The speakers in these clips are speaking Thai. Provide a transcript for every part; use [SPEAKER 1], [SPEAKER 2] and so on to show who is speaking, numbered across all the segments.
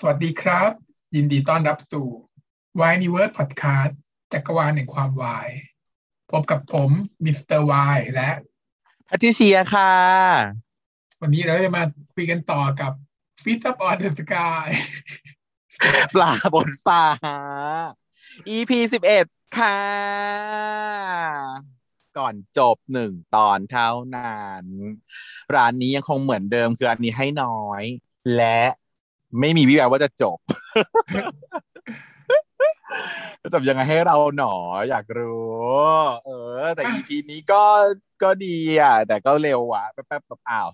[SPEAKER 1] สวัสดีครับ ยินดีต้อนรับสู่ w i n e w o r d Podcast จักรวาลแห่งความวายพบกับผมมิสเตอร์วายและ
[SPEAKER 2] แพทริเซียค่ะ
[SPEAKER 1] วันนี้เราจะมาคุยกันต่อกับ f i t Up on the Sky
[SPEAKER 2] ปลาบนฟ้า EP สิบเอ็ดค่ะ ก่อนจบหนึ่งตอนเท่านั้น ร้านนี้ยังคงเหมือนเดิมคืออันนี้ให้น้อย และ ไม่มีวิแววว่าจะจบจะจบยังไงให้เราหนออยากรู้ เออ แต่ EP นี้ก็ก็ดีอะ แต่ก็เร็วอะแป๊บๆแบบอ้าว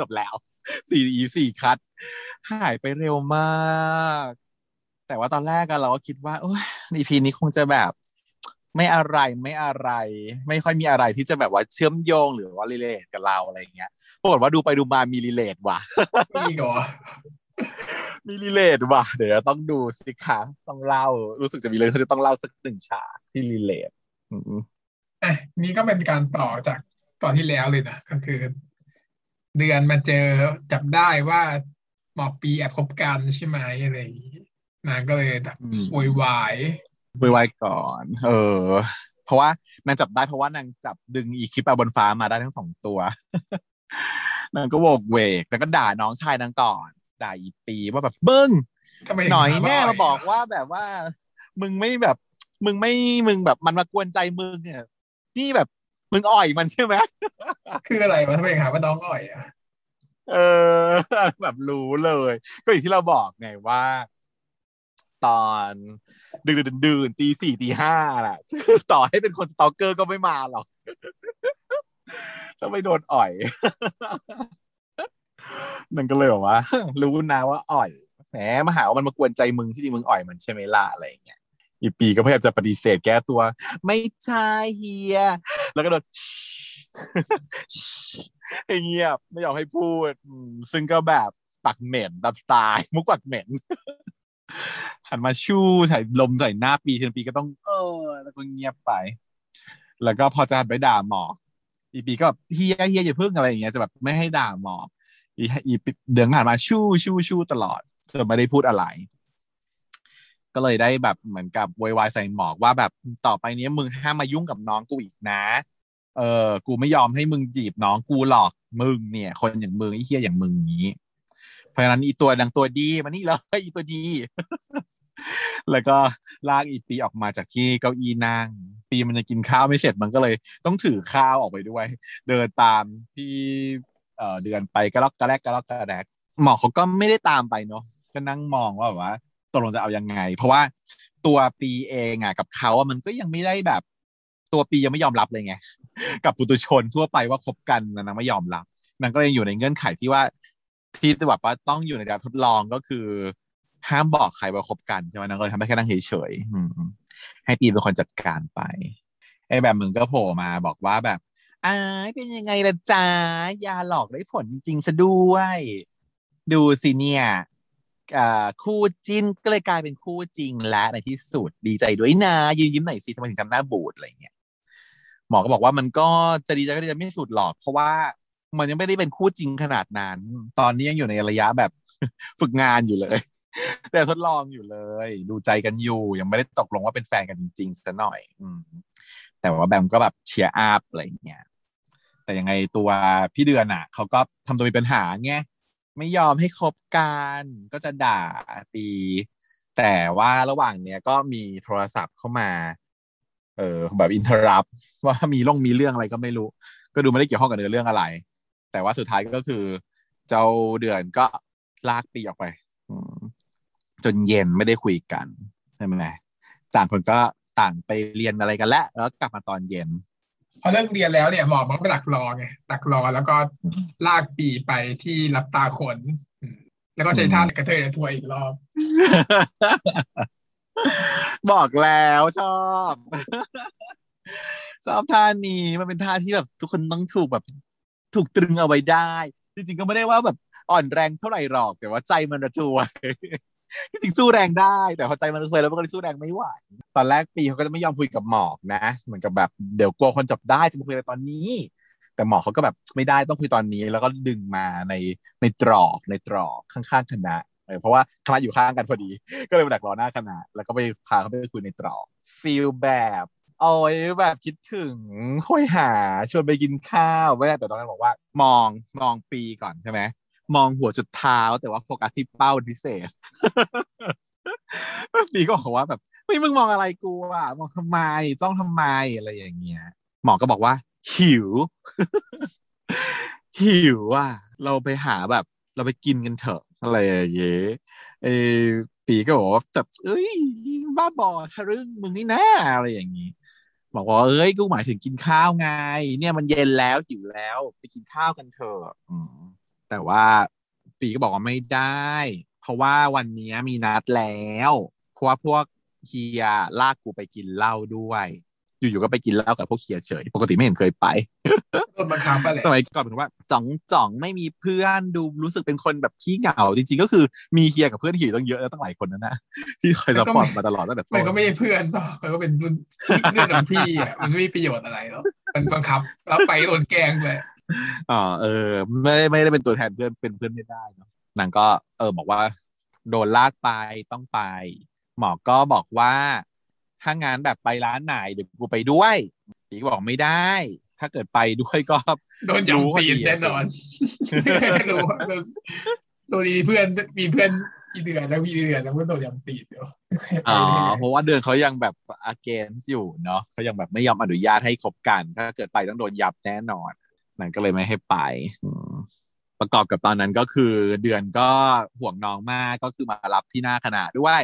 [SPEAKER 2] จบแล้วสี่สี่คัด หายไปเร็วมาก แต่ว่าตอนแรกอะเราก็คิดว่าโอ้ย EP นี้คงจะแบบ ไม่อะไรไม่อะไร ไม่ค่อยมีอะไรที่จะแบบว่าเชื่อมโยงหรือว่า relate กับเราอะไรอย่างเงี้ยปรากฏว่าดูไปดูมามี relate ว่ะ
[SPEAKER 1] นี่ก่อ
[SPEAKER 2] มี relate ว่ะเดี๋ยวต้องดูสิคะต้องเล่า รู้สึกจะมีเรื่องที่จะต้องเล่าสักหนึ่งฉากที่ relate อืม
[SPEAKER 1] อะนี่ก็เป็นการต่อจากตอนที่แล้วเลยนะก็คือ เดือนมาเจอจับได้ว่าหมอกปีแอบคบกันใช่ไหมอะไรอย่างงี้นางก็เลยแบบโวยวาย
[SPEAKER 2] ไว้ไว้ก่อน เออ เพราะว่านางจับได้เพราะว่านางจับดึงอีคลิปเอาบนฟ้ามาได้ทั้งสองตัวนางก็โวกเวกแล้วก็ด่าน้องชายนางก่อน ด่าอีปีว่าแบบเบิ้ง
[SPEAKER 1] ทำไมถึง
[SPEAKER 2] หน่อย
[SPEAKER 1] ถามว่า
[SPEAKER 2] แน่
[SPEAKER 1] อ่อย
[SPEAKER 2] มาบอกว่าแบบว่า มึงไม่แบบ มึงไม่มึงแบบมันมากวนใจมึงเนี่ยนี่แบบมึงอ่อยมันใช่ไหม
[SPEAKER 1] คืออะไรวะทำไมถึงหาว่าน้องอ่อยอะ
[SPEAKER 2] เออแบบรู้เลย ก็อย่างที่เราบอกไงว่า ตอนดึกๆดื่นๆตีสี่ตีห้าแหละต่อให้เป็นคนสตอกเกอร์ก็ไม่มาหรอกถ้าไม่โดนอ่อย นั่นก็เลยบอกว่า รู้นะว่าอ่อยแหมมาหาว่ามันมากวนใจมึงที่จริงมึงอ่อยมันใช่ไหมล่ะอะไรอย่างเงี้ยอีปีก็พยายามจะปฏิเสธแก้ตัว ไม่ใช่เฮีย แล้วก็โดนเงียบไม่ยอมให้พูด ซึ่งก็แบบปักเหม็นตามสไตล์มุกปักเหม็นหันมาชู้ใส่ลมใส่หน้าปีทีละปีก็ต้อง เออ แล้วก็เงียบไป แล้วก็พอจะหันไปด่าหมอ อีปีก็เฮียเฮียอย่าพึ่งอะไรอย่างเงี้ยจะแบบไม่ให้ด่าหมอ อีอีเดืองหันมาชู้ชู้ชู้ตลอดจนไม่ได้พูดอะไร ก็เลยได้แบบเหมือนกับโวยวายใส่หมอกว่าแบบต่อไปนี้มึงห้ามมายุ่งกับน้องกูอีกนะ เออ กูไม่ยอมให้มึงจีบน้องกูหรอกมึงเนี่ย คนอย่างมึงไอ้เฮียอย่างมึงนี้ เพราะฉะนั้นอีตัวดังตัวดีมานี่เลยอีตัวดี แล้วก็ลากอีปีออกมาจากที่เก้าอี้นั่งปีมันจะกินข้าวไม่เสร็จมันก็เลย ต้องถือข้าวออกไปด้วย เดินตามพี่ เอ่อเดือนไปกระลอกกระแรกกระลอกกระแรกหมอเขาก็ไม่ได้ตามไปเนาะก็นั่งมองว่าแบบว่าตกลงจะเอายังไง เพราะว่าตัวปีเองอะกับเขาอะมันก็ยังไม่ได้แบบ ตัวปียังไม่ยอมรับเลยไงกับปุตุชนทั่วไปว่าคบกันนางไม่ยอมรับนางก็ยังอยู่ในเงื่อนไขที่ว่า ที่แบบว่าต้องอยู่ในการทดลองก็คือ ห้ามบอกใครว่าคบกันใช่ไหมนางก็เลยทำได้แค่นั่งเฉยๆให้ปีเป็นคนจัดการไปไอ้แบบมึงก็โผล่มาบอกว่าแบบ อ้ายเป็นยังไงล่ะจ๊ะยาหลอกได้ผลจริงๆซะด้วย ดูสิเนี่ยคู่จิ้นก็เลยกลายเป็นคู่จริงและในที่สุดดีใจด้วยนะยืนยิ้มหน่อยสิทำไมถึงทำหน้าบูดอะไรเงี้ยหมอก็บอกว่ามันก็จะดีใจก็ดีใจไม่สุดหรอก เพราะว่ามันยังไม่ได้เป็นคู่จริงขนาดนั้น ตอนนี้ยังอยู่ในระยะแบบฝึกงานอยู่เลย แต่ทดลองอยู่เลย ดูใจกันอยู่ ยังไม่ได้ตกลงว่าเป็นแฟนกันจริงๆสักหน่อย อืมแต่ว่าแบมก็แบบเชียร์อัพอะไรเงี้ย แต่ยังไงตัวพี่เดือนอะเขาก็ทำตัวมีปัญหาไงไม่ยอมให้คบกันก็จะด่าตี แต่ว่าระหว่างเนี้ยก็มีโทรศัพท์เข้ามา เออแบบอินเทอร์รับว่ามีล่องมีเรื่องอะไรก็ไม่รู้ ก็ดูไม่ได้เกี่ยวข้องกับเนื้อเรื่องอะไร แต่ว่าสุดท้ายก็คือ เจ้าเดือนก็ลากปีออกไปจนเย็นไม่ได้คุยกันใช่ไหมต่างคนก็ต่างไปเรียนอะไรกันแล้วแล้วกลับมาตอนเย็น
[SPEAKER 1] พอเลิกเรียนแล้วเนี่ยหมอมันก็ไปดักรอไงดักรอแล้วก็ลากปีไปที่รับตาคนแล้วก็ใช้ท่ากระเทยในทัวอีกรอบ
[SPEAKER 2] บอกแล้วชอบชอบท่านี้มันเป็นท่าที่แบบทุกคนต้องถูกแบบ ถูกตรึงเอาไว้ได้ จริงๆก็ไม่ได้ว่าแบบอ่อนแรงเท่าไหร่หรอกแต่ว่าใจมันระทวย จริงสู้แรงได้ แต่พอใจมันระทวยแล้วมันก็เลยสู้แรงไม่ไหว ตอนแรกปีเขาก็จะไม่ยอมคุยกับหมอกนะ เหมือนกับแบบเดี๋ยวกลัวคนจับได้จะมาคุยกันตอนนี้ แต่หมอเขาก็แบบไม่ได้ต้องคุยตอนนี้ แล้วก็ดึงมาในในตรอกในตรอกข้างๆคณะเออเพราะว่าคณะอยู่ข้างกันพอดี ก็เลยมาดักรอหน้าคณะ แล้วก็ไปพาเขาไปคุยในตรอกฟีลแบบโอ้ยแบบคิดถึงห้อยหาชวนไปกินข้าวไม่ได้แต่ตอนนั้นบอกว่ามองมองปีก่อนใช่ไหม มองหัวจุดเท้า แต่ว่าโฟกัสที่เป้าพิเศษปีก็บอกว่าแบบไม่มึงมองอะไรกูอะมองทำไมจ้องทำไมอะไรอย่างเงี้ยหมอก็บอกว่า หิว หิวอะ เราไปหาแบบ เราไปกินกันเถอะอะไรอย่างเงี้ยไอปีก็บอกว่าแบบเอ้ยบ้าบอทะลึ่งมึงนี่นะอะไรอย่างงี้บอกว่าเอ้ยกูหมายถึงกินข้าวไง เนี่ยมันเย็นแล้วหิวแล้ว ไปกินข้าวกันเถอะ แต่ว่าปีก็บอกว่าไม่ได้ เพราะว่าวันนี้มีนัดแล้วเพราะว่าพวกเฮียลากกูไปกินเหล้าด้วย อยู่ๆก็ไปกินเหล้ากับพวกเฮียเฉย ปกติไม่เห็นเคยไป
[SPEAKER 1] โดนบังคับอะไร
[SPEAKER 2] สมัยก่อนเป็นว่าจ่องจ่องไม่มีเพื่อนดูรู้สึกเป็นคนแบบขี้เหงาจริงๆ ก็คือมีเฮียกับเพื่อนที่อยู่ตั้งเยอะแล้วตั้งหลายคนนะนะที่คอย support มาตลอดตั้งแต่ต้
[SPEAKER 1] มัน
[SPEAKER 2] น
[SPEAKER 1] ก็ไม่ใช่เพื่อนต่อมันก็เป็นรุ่นเพื่อนของพี่อะมันไม่มีประโยชน์อะไรหรอกมันบังคับแล้วไปโดนแกล้งเลย
[SPEAKER 2] อ๋อเออ ไม่ได้ไม่ได้เป็นตัวแทนเพื่อนเป็นเพื่อนไม่ได้เนอะนางก็เออบอกว่า โดนลากไปต้องไป หมอก็บอกว่า ถ้างานแบบไปร้านไหนเดี๋ยวกูไปด้วยปีก็บอกไม่ได้ ถ้าเกิดไปด้วยก็
[SPEAKER 1] โดนจับตีนแน่นอนรู้ว่าโดนโดนมีเพื่อนมีเพื่อนอีเดือนแล้วมีเดือนแล้วก็โดนจับตีนเดี๋ยว
[SPEAKER 2] อ๋อเพราะว่าเดือนเขายังแบบ against อยู่เนาะเขายังแบบไม่ยอมอนุญาตให้คบกัน ถ้าเกิดไปต้องโดนยับแน่นอน นั่นก็เลยไม่ให้ไปประกอบกับตอนนั้นก็คือเดือนก็ห่วงน้องมากก็คือมารับที่หน้าคณะด้วย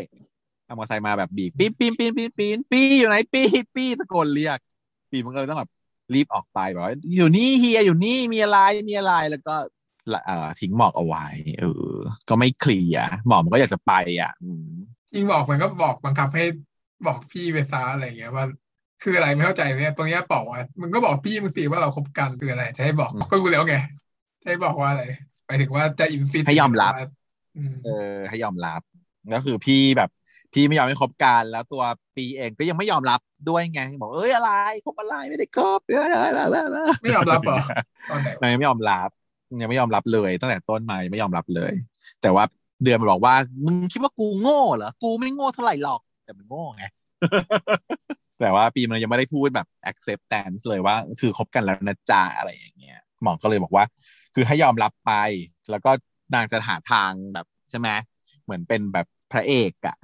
[SPEAKER 2] เอามอเตอร์ไซค์มาแบบบีบปีนปีนปีนปีนปีนปีอยู่ไหนปีปีตะโกนเรียก ปีมันก็เลยต้องแบบรีบออกไปบอกอยู่นี่เฮียอยู่นี่มีอะไรมีอะไรแล้วก็เอ่อทิ้งหมอกเอาไว้ เออ ก็ไม่เคลียร์หมอกมันก็อยากจะไปอะอืม
[SPEAKER 1] จริงบอกมันก็บอกบังคับให้บอกพี่ไปซะอะไรเงี้ยว่า คืออะไรไม่เข้าใจเนี่ยตรงเนี้ยบอกว่ามึงก็บอกพี่มึงสิว่าเราคบกันคืออะไรจะให้บอกก็รู้แล้วไงจะให้บอกว่าอะไรหมายถึงว่าจะอินฟิต
[SPEAKER 2] ให้ยอมรับ
[SPEAKER 1] อืม
[SPEAKER 2] เออ ให้ยอมรับก็คือพี่แบบพี่ไม่ยอมให้คบกันแล้วตัวปีเองก็ยังไม่ยอมรับด้วยไงบอกเอ้ยอะไรคบอะไรไม่ได้คบเออเออเออเออเออ
[SPEAKER 1] ไม่ยอมรับเหรอตอนไหน
[SPEAKER 2] นายไม่ยอมรับยังไม่ยอมรับเลยตั้งแต่ต้นมายังไม่ยอมรับเลย แต่ว่าเดือนมันบอกว่ามึงคิดว่ากูโง่เหรอกูไม่โง่เท่าไหร่หรอกแต่มันโง่ไง แต่ว่าปีมันยังไม่ได้พูดแบบ acceptance เลยว่า คือคบกันแล้วนะจ๊ะอะไรอย่างเงี้ยหมอก็เลยบอกว่า คือให้ยอมรับไป แล้วก็นางจะหาทางแบบใช่ไหมเหมือนเป็นแบบพระเอกอะ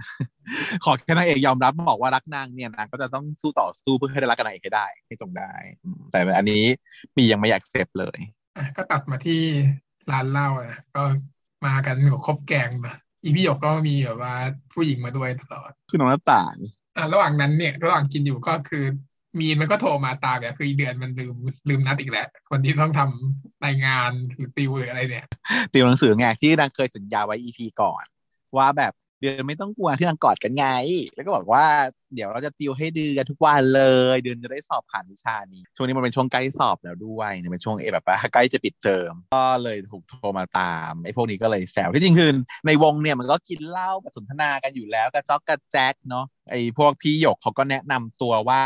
[SPEAKER 2] ขอแค่นางเอกยอมรับบอกว่ารักนางเนี่ยนางก็จะต้องสู้ต่อสู้เพื่อให้ได้รักกับนางเอกให้ได้ให้จงได้อืมแต่อันนี้ปียังไม่อยากเซฟเลย
[SPEAKER 1] อะก็ตัดมาที่ร้านเหล้าอะก็มากันกับครบแกงมาอีพี่หยกก็มีแบบว่าผู้หญิงมาด้วยตลอด
[SPEAKER 2] คือน้องหน้าต่าง
[SPEAKER 1] อะ ระหว่างนั้นเนี่ย ระหว่างกินอยู่ก็คือมีนมันก็โทรมาตามแบบคือเดือนมันลืมลืมนัดอีกแล้ว คนที่ต้องทำรายงานหรือติวหรืออะไรเนี่ย
[SPEAKER 2] ติวหนังสือไงที่นางเคยสัญญาไว้ EP ก่อน ว่าแบบ เดือนไม่ต้องกลัวที่นางกอดกันไง แล้วก็บอกว่าเดี๋ยวเราจะติวให้เดือนทุกวันเลย เดือนจะได้สอบผ่านวิชานี้ ช่วงนี้มันเป็นช่วงใกล้สอบแล้วด้วยเนี่ยเป็นช่วงเอแบบว่าใกล้จะปิดเทอมก็เลยถูกโทรมาตามไอ้พวกนี้ก็เลยแซวที่จริงคือในวงเนี่ยมันก็กินเหล้าสนทนากันอยู่แล้วกระจอกกระแจ๊กเนาะไอ้พวกพี่หยกเขาก็แนะนำตัวว่า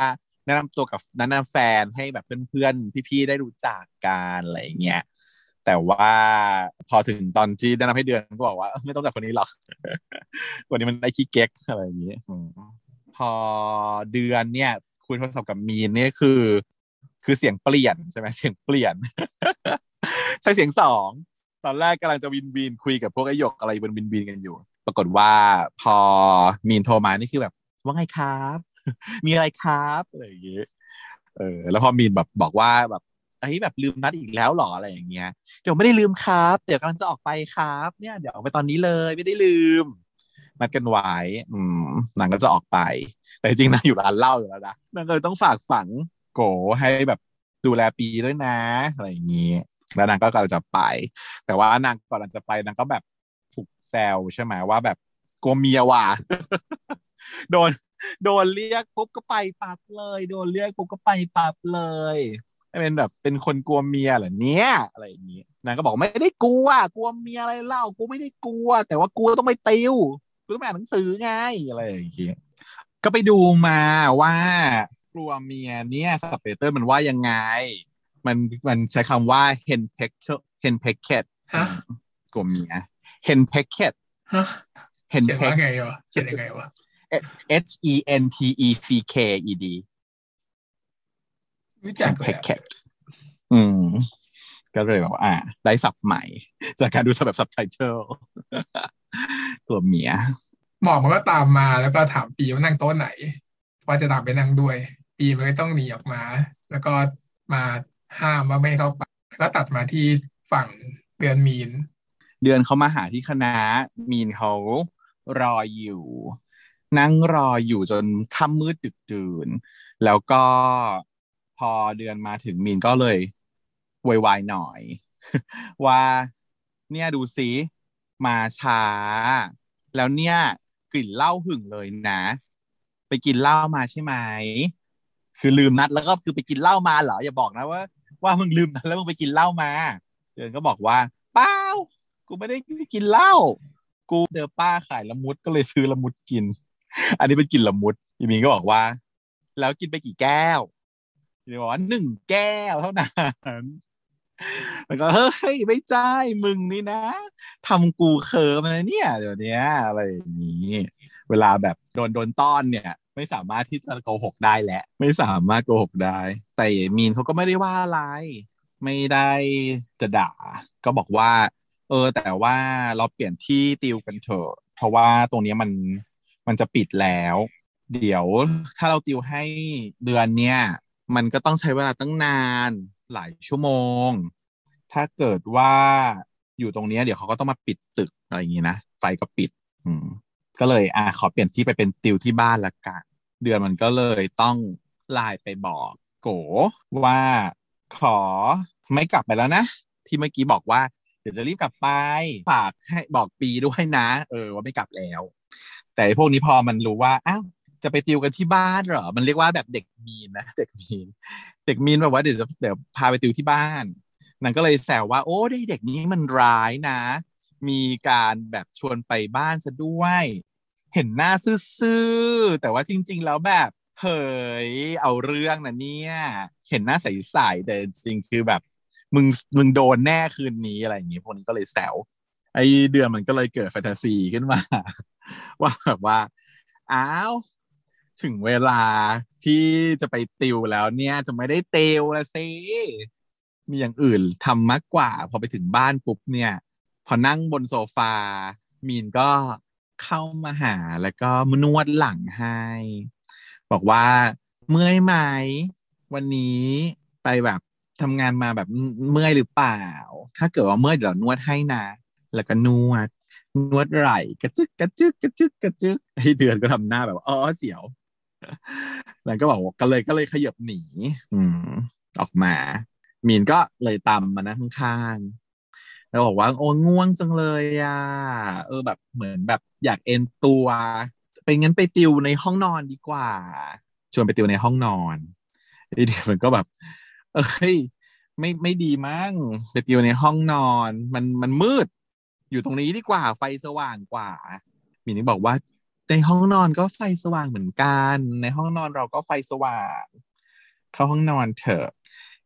[SPEAKER 2] แนะนำตัวกับแนะนำแฟนให้แบบเพื่อนๆพี่ๆได้รู้จักกันอะไรอย่างเงี้ย แต่ว่าพอถึงตอนที่แนะนำให้เดือนก็บอกว่า ไม่ต้องจากคนนี้หรอกคนนี้มันได้ขี้เก๊กอะไรอย่างเงี้ยพอเดือนเนี่ย คุยโทรศัพท์กับมีนเนี่ยคือ คือเสียงเปลี่ยนใช่ไหมเสียงเปลี่ยน ใช่เสียงสองตอนแรกกำลังจะวินวินคุยกับพวกไอ้หยกอะไรบนวินวินกันอยู่ ปรากฏว่าพอมีนโทรมานี่คือแบบว่าไงครับ มีอะไรครับอะไรอย่างเงี้ยเออ แล้วพอมีนแบบบอกว่าแบบ ไอ้ยแบบลืมนัดอีกแล้วหรออะไรอย่างเงี้ยเดี๋ยวไม่ได้ลืมครับ เดี๋ยวกำลังจะออกไปครับ เนี่ยเดี๋ยวออกไปตอนนี้เลยไม่ได้ลืมนัดกันไว้อืมนางก็จะออกไป แต่จริงนางอยู่ร้านเหล้าอยู่แล้วนะนางก็เลยต้องฝากฝังโกให้แบบดูแลปีด้วยนะ อะไรอย่างงี้แล้วนางก็กำลังจะไป แต่ว่านางก่อนจะไปนางก็แบบถูกแซวใช่ไหมว่าแบบกลัวเมียว่ะโดน โดนเรียกปุ๊บก็ไปปับเลย โดนเรียกปุ๊บก็ไปปับเลย เป็นแบบเป็นคนกลัวเมียเหรอเนี้ยอะไรอย่างงี้นางก็บอกไม่ได้กลัวกลัวเมียอะไรเล่ากูไม่ได้กลัว แต่ว่ากูต้องไปติวกูต้องไปอ่านหนังสือไงอะไรอย่างงี้ก็ไปดูมาว่ากลัวเมียเนี่ยสเปเตอร์มันว่ายังไง มันมันใช้คำว่า hen peck hen pecket
[SPEAKER 1] ฮะ
[SPEAKER 2] กลัวเมีย hen pecket
[SPEAKER 1] ฮะ
[SPEAKER 2] เห็น
[SPEAKER 1] เขียน
[SPEAKER 2] เพ
[SPEAKER 1] ว่าไงวะเขียนยังไงวะ
[SPEAKER 2] H E N P E C K E D
[SPEAKER 1] รู้จักเลยอะ
[SPEAKER 2] Henpecked อืม ก็เลยแบบว่าอ่า ได้สับใหม่ จากการดูแบบซับไตเติลตัวเมีย
[SPEAKER 1] หมอมันก็ตามมาแล้วก็ถามปีว่านั่งโต๊ะไหนว่าจะตามไปนั่งด้วย ปีมันก็ต้องหนีออกมา แล้วก็มาห้ามว่าไม่ให้เข้าไปแล้วก็ตัดมาที่ฝั่งเดือนมีน
[SPEAKER 2] เดือนเขามาหาที่คณะมีนเขารออยู่ นั่งรออยู่จนค่ำมืดดึกดื่น แล้วก็ พอเดือนมาถึงมีนก็เลยโวยวายหน่อย ว่าเนี่ยดูสิมาช้า แล้วเนี่ยกลิ่นเหล้าหึงเลยนะ ไปกินเหล้ามาใช่ไหมคือลืมนัดแล้วก็คือไปกินเหล้ามาเหรออย่าบอกนะว่าว่ามึงลืมนัดแล้วมึงไปกินเหล้ามา เดือนก็บอกว่าเปล่ากูไม่ได้กินเหล้ากูเจอป้าขายละมุดก็เลยซื้อละมุดกิน อันนี้เป็นกินละมุดอีมีนก็บอกว่า แล้วกินไปกี่แก้ว อีมีนบอกว่าหนึ่งแก้วเท่านั้นแล้วก็เฮ้ยไม่ใช่มึงนี่นะทำกูเคิร์มนะเนี่ยเดี๋ยวนี้อะไรอย่างนี้ เวลาแบบโดนโดนต้อนเนี่ย ไม่สามารถที่จะโกหกได้แหละ ไม่สามารถโกหกได้ แต่มีนเขาก็ไม่ได้ว่าอะไร ไม่ได้จะด่า ก็บอกว่า เออ แต่ว่าเราเปลี่ยนที่ติวกันเถอะ เพราะว่าตรงนี้มันมันจะปิดแล้ว เดี๋ยวถ้าเราติวให้เดือนเนี้ย มันก็ต้องใช้เวลาตั้งนานหลายชั่วโมง ถ้าเกิดว่าอยู่ตรงนี้เดี๋ยวเขาก็ต้องมาปิดตึกอะไรอย่างงี้นะ ไฟก็ปิด อืม ก็เลย อะขอเปลี่ยนที่ไปเป็นติวที่บ้านละกันเดือนมันก็เลยต้องไลน์ไปบอก โกว่าขอไม่กลับไปแล้วนะ ที่เมื่อกี้บอกว่า เดี๋ยวจะรีบกลับไปฝากให้บอกปีด้วยนะ เออ ว่าไม่กลับแล้ว แต่พวกนี้พอมันรู้ว่าอ้าว จะไปติวกันที่บ้านเหรอ มันเรียกว่าแบบเด็กมีนนะเด็กมีน เด็กมีนแบบว่าเดี๋ยวจะเดี๋ยวพาไปติวที่บ้านนางก็เลยแซวว่า โอ้เด็กนี้มันร้ายนะ มีการแบบชวนไปบ้านซะด้วย เห็นหน้าซื่อๆแต่ว่าจริง ๆ แล้วแบบเฮ้ยเอาเรื่องนะเนี่ย เห็นหน้าใสๆแต่จริงคือแบบ มึงมึงโดนแน่คืนนี้อะไรอย่างเงี้พวกนี้ก็เลยแซวไอเดือนมันก็เลยเกิดแฟนตาซีขึ้นมา ว่าแบบว่าอ้าว ถึงเวลาที่จะไปติวแล้วเนี่ย จะไม่ได้ติวละสิมีอย่างอื่นทำมากกว่า พอไปถึงบ้านปุ๊บเนี่ย พอนั่งบนโซฟา มีนก็เข้ามาหาแล้วก็นวดหลังให้ บอกว่าเมื่อยไหม วันนี้ไปแบบทำงานมาแบบเมื่อยหรือเปล่า ถ้าเกิดว่าเมื่อยเดี๋ยวนวดให้นะ แล้วก็นวดนวดไหล่กระจึกกระจึกกระจึกกระจึกไอเดือนก็ทำหน้าแบบอ๋อเสียว แล้วก็บอกก็เลยก็เลยขยับหนี อืม ออกมามีนก็เลยตามมานะข้างๆแล้วบอกว่าโอ้ง่วงจังเลยอะเออแบบเหมือนแบบอยากเอนตัวไปงั้นไปติวในห้องนอนดีกว่า ชวนไปติวในห้องนอนไอเดียมันก็แบบ เอ้ยไม่ไม่ดีมั้งไปติวในห้องนอน มันมันมืด อยู่ตรงนี้ดีกว่าไฟสว่างกว่ามีนี่บอกว่า ในห้องนอนก็ไฟสว่างเหมือนกัน ในห้องนอนเราก็ไฟสว่าง เข้าห้องนอนเถอะ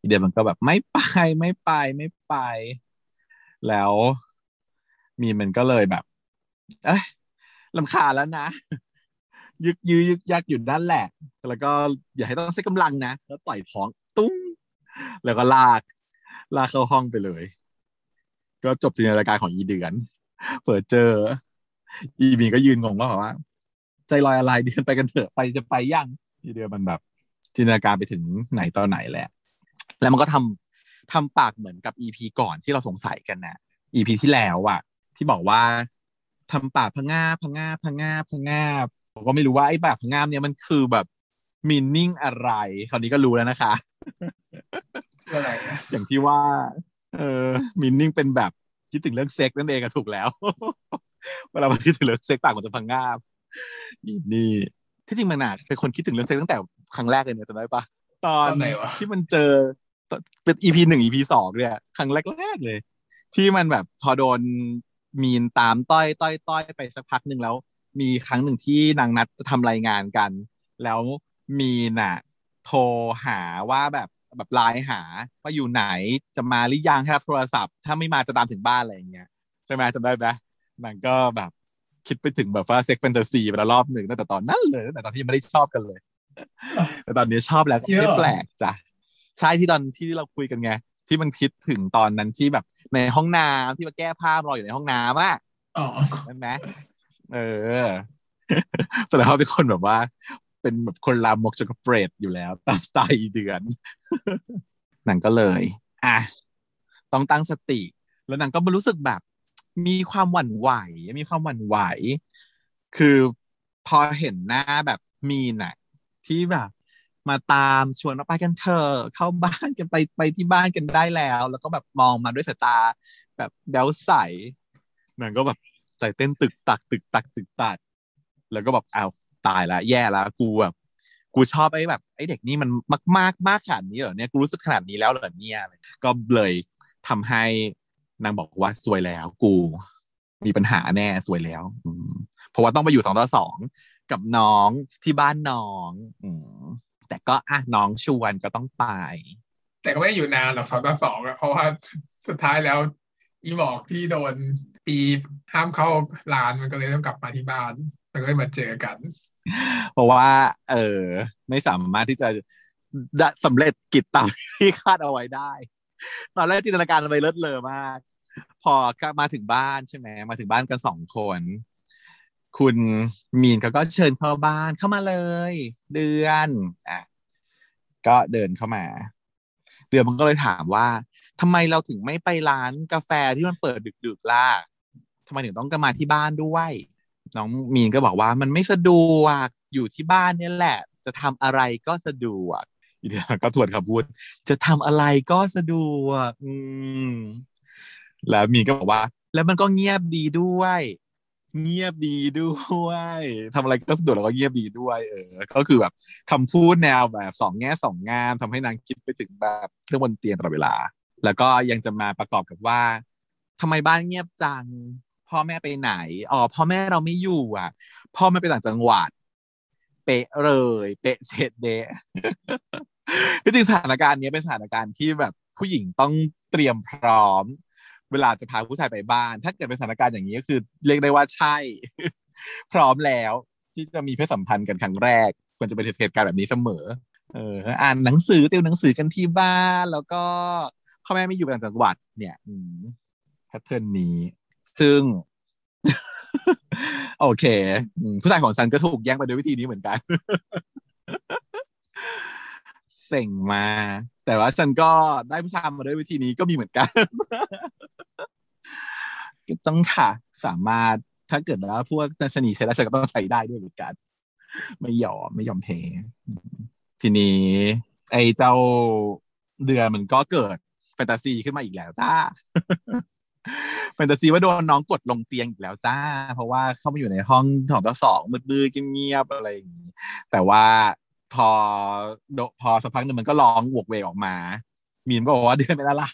[SPEAKER 2] เดี๋ยวมันก็แบบไม่ไปไม่ไปไม่ไป แล้วมีมันก็เลยแบบ เอ้ยลำคาแล้วนะ ยึกยือยึกยักอยู่ด้านแหละ แล้วก็อย่าให้ต้องใช้กำลังนะ แล้วต่อยท้องตุ้ง แล้วก็ลาก ลากเข้าห้องไปเลย ก็จบจินตนาการของอีเดือนเปิดเจอ อีมีก็ยืนงงว่าแบบว่า ใจลอยอะไรเดือนไปกันเถอะไปจะไปยังอีเดือนมันแบบจินตนาการไปถึงไหนตอนไหนแหละแล้วมันก็ทำทำปากเหมือนกับอีพีก่อนที่เราสงสัยกันนะอีพีที่แล้วอะที่บอกว่าทำปากพะงาพะงาพะงาพะงาผมก็ไม่รู้ว่าไอ้ปากพะงาบเนี่ยมันคือแบบ meaning อะไร คราวนี้ก็รู้แล้วนะคะ
[SPEAKER 1] คืออะไรอะ
[SPEAKER 2] อย่างที่ว่า เออ meaning เป็นแบบคิดถึงเรื่องเซ็กซ์นั่นเองก็ถูกแล้วเวลามันคิดถึงเรื่องเซ็กซ์ปากมันจะพังงาบ นี่นี่ที่จริงมันน่ะเป็นคนคิดถึงเรื่องเซ็กซ์ตั้งแต่ครั้งแรกเลยเนี่ยจำได้ปะตอน
[SPEAKER 1] ตอนไหนวะ
[SPEAKER 2] ที่มันเจอเป็น EP หนึ่ง EP สองเนี่ยครั้งแรกๆเลย ที่มันแบบพอโดนมีนตามต้อยต้อยต้อยไปสักพักหนึ่งแล้ว มีครั้งหนึ่งที่นางนัดจะทำรายงานกัน แล้วมีนอะ โทรหาว่าแบบแบบไลน์หา ว่าอยู่ไหนจะมาหรือยังให้รับโทรศัพท์ ถ้าไม่มาจะตามถึงบ้านอะไรอย่างเงี้ยใช่ไหมจำได้ไหมนางก็แบบ คิดไปถึงแบบว่าเซ็กแฟนตาซีไปแล้วรอบหนึ่งตั้งแต่ตอนนั้นเลยตั้งแต่ตอนที่ยังไม่ได้ชอบกันเลย แต่ตอนนี้ชอบแล้วก็ไม่แปลกจ้ะใช่ที่ตอนที่เราคุยกันไงที่มันคิดถึงตอนนั้นที่แบบในห้องน้ำที่มาแก้ผ้ารออยู่ในห้องน้ำอะ
[SPEAKER 1] อ๋อ
[SPEAKER 2] ใช่ไหมเออแสดงว่าเป็นคนแบบว่า เป็นแบบคนลามกจนกับเปรตอยู่แล้วตามสไตล์อีเดือนหนังก็เลย อะ ต้องตั้งสติ แล้วหนังก็มารู้สึกแบบ มีความหวั่นไหว มีความหวั่นไหว คือพอเห็นหน้าแบบมีน่ะ ที่แบบมาตามชวนว่าไปกันเถอะเข้าบ้านกันไปไปที่บ้านกันได้แล้ว แล้วก็แบบมองมาด้วยสายตา แบบแดวใสหนังก็แบบใจเต้นตึกตักตึกตักตึกตัก แล้วก็แบบอ้าวตายละแย่ละกูแบบกูชอบไอ้แบบไอ้เด็กนี่มันมากมากมากขนาดนี้เหรอเนี่ยกูรู้สึกขนาดนี้แล้วเหรอเนี่ยก็เลยทำให้ นางบอกว่าสวยแล้ว กู มีปัญหาแน่สวยแล้วอืมเพราะว่าต้องไปอยู่สองต่อสองกับน้องที่บ้านน้องอืมแต่ก็อะน้องชวนก็ต้องไป
[SPEAKER 1] แต่ก็ไม่ได้อยู่นานหรอกสองต่อสองอะเพราะว่าสุดท้ายแล้ว อีหมอกที่โดนปีห้ามเข้าร้านมันก็เลยต้องกลับมาที่บ้านมันก็เลยมาเจอกัน
[SPEAKER 2] เพราะว่า เออไม่สามารถที่จะได้สำเร็จกิจตามที่คาดเอาไว้ได้ ตอนแรกจินตนาการไปเลิศเลอมาก พอมาถึงบ้านใช่ไหมมาถึงบ้านกันสองคน คุณมีนเขาก็เชิญเข้าบ้านเข้ามาเลย เดือนอะก็เดินเข้ามา เดือนมันก็เลยถามว่าทำไมเราถึงไม่ไปร้านกาแฟที่มันเปิดดึกๆล่ะทำไมถึงต้องกมาที่บ้านด้วย น้องมีนก็บอกว่ามันไม่สะดวกอยู่ที่บ้านเนี่ยแหละ จะทำอะไรก็สะดวกอีเดียก็ทวนคำพูดจะทำอะไรก็สะดวก อืม แล้วมีก็บอกว่า แล้วมันก็เงียบดีด้วย เงียบดีด้วยทำอะไรก็สะดวกแล้วก็เงียบดีด้วย เออ ก็คือแบบคำพูดแนวแบบสองแง่สองงามทำให้นางคิดไปถึงแบบเครื่องบนเตียงตลอดเวลา แล้วก็ยังจะมาประกอบกับว่าทำไมบ้านเงียบจัง พ่อแม่ไปไหนอ๋อพ่อแม่เราไม่อยู่อะ พ่อแม่ไปต่างจังหวัด เป๊ะเลย เป๊ะเช็ดเดะที่จริงสถานการณ์นี้เป็นสถานการณ์ที่แบบผู้หญิงต้องเตรียมพร้อม เวลาจะพาผู้ชายไปบ้าน ถ้าเกิดเป็นสถานการณ์อย่างนี้ก็คือ เรียกได้ว่าใช่ พร้อมแล้วที่จะมีเพศสัมพันธ์กันครั้งแรก ควรจะเป็นเหตุการณ์แบบนี้เสมอ เออ อ่านหนังสือติวหนังสือกันที่บ้านแล้วก็พ่อแม่ไม่อยู่ต่างจังหวัด เนี่ยแพทเทิร์นนี้ ซึ่ง โอเค ผู้ชายของฉันก็ถูกแย่งไปด้วยวิธีนี้เหมือนกันเซ็งมา แต่ว่าฉันก็ได้ผู้ชายมาด้วยวิธีนี้ก็มีเหมือนกันก็ต้องค่ะ สามารถถ้าเกิดว่าพวกชนีใช้ได้ฉันก็ต้องใช้ได้ด้วยเหมือนกัน ไม่ยอมไม่ยอมเพทีนี้ ไอ้เจ้าเดือนมันก็เกิดแฟนตาซีขึ้นมาอีกแล้วจ้าแฟนตาซีว่าโดนน้องกดลงเตียงอีกแล้วจ้า เพราะว่าเข้ามาอยู่ในห้องของต่อสองมืดๆเงียบๆอะไรอย่างนี้แต่ว่า พอพอสักพักหนึ่งมันก็ร้องวกเวกออกมา มีนก็บอกว่าเดือนเป็นอะไร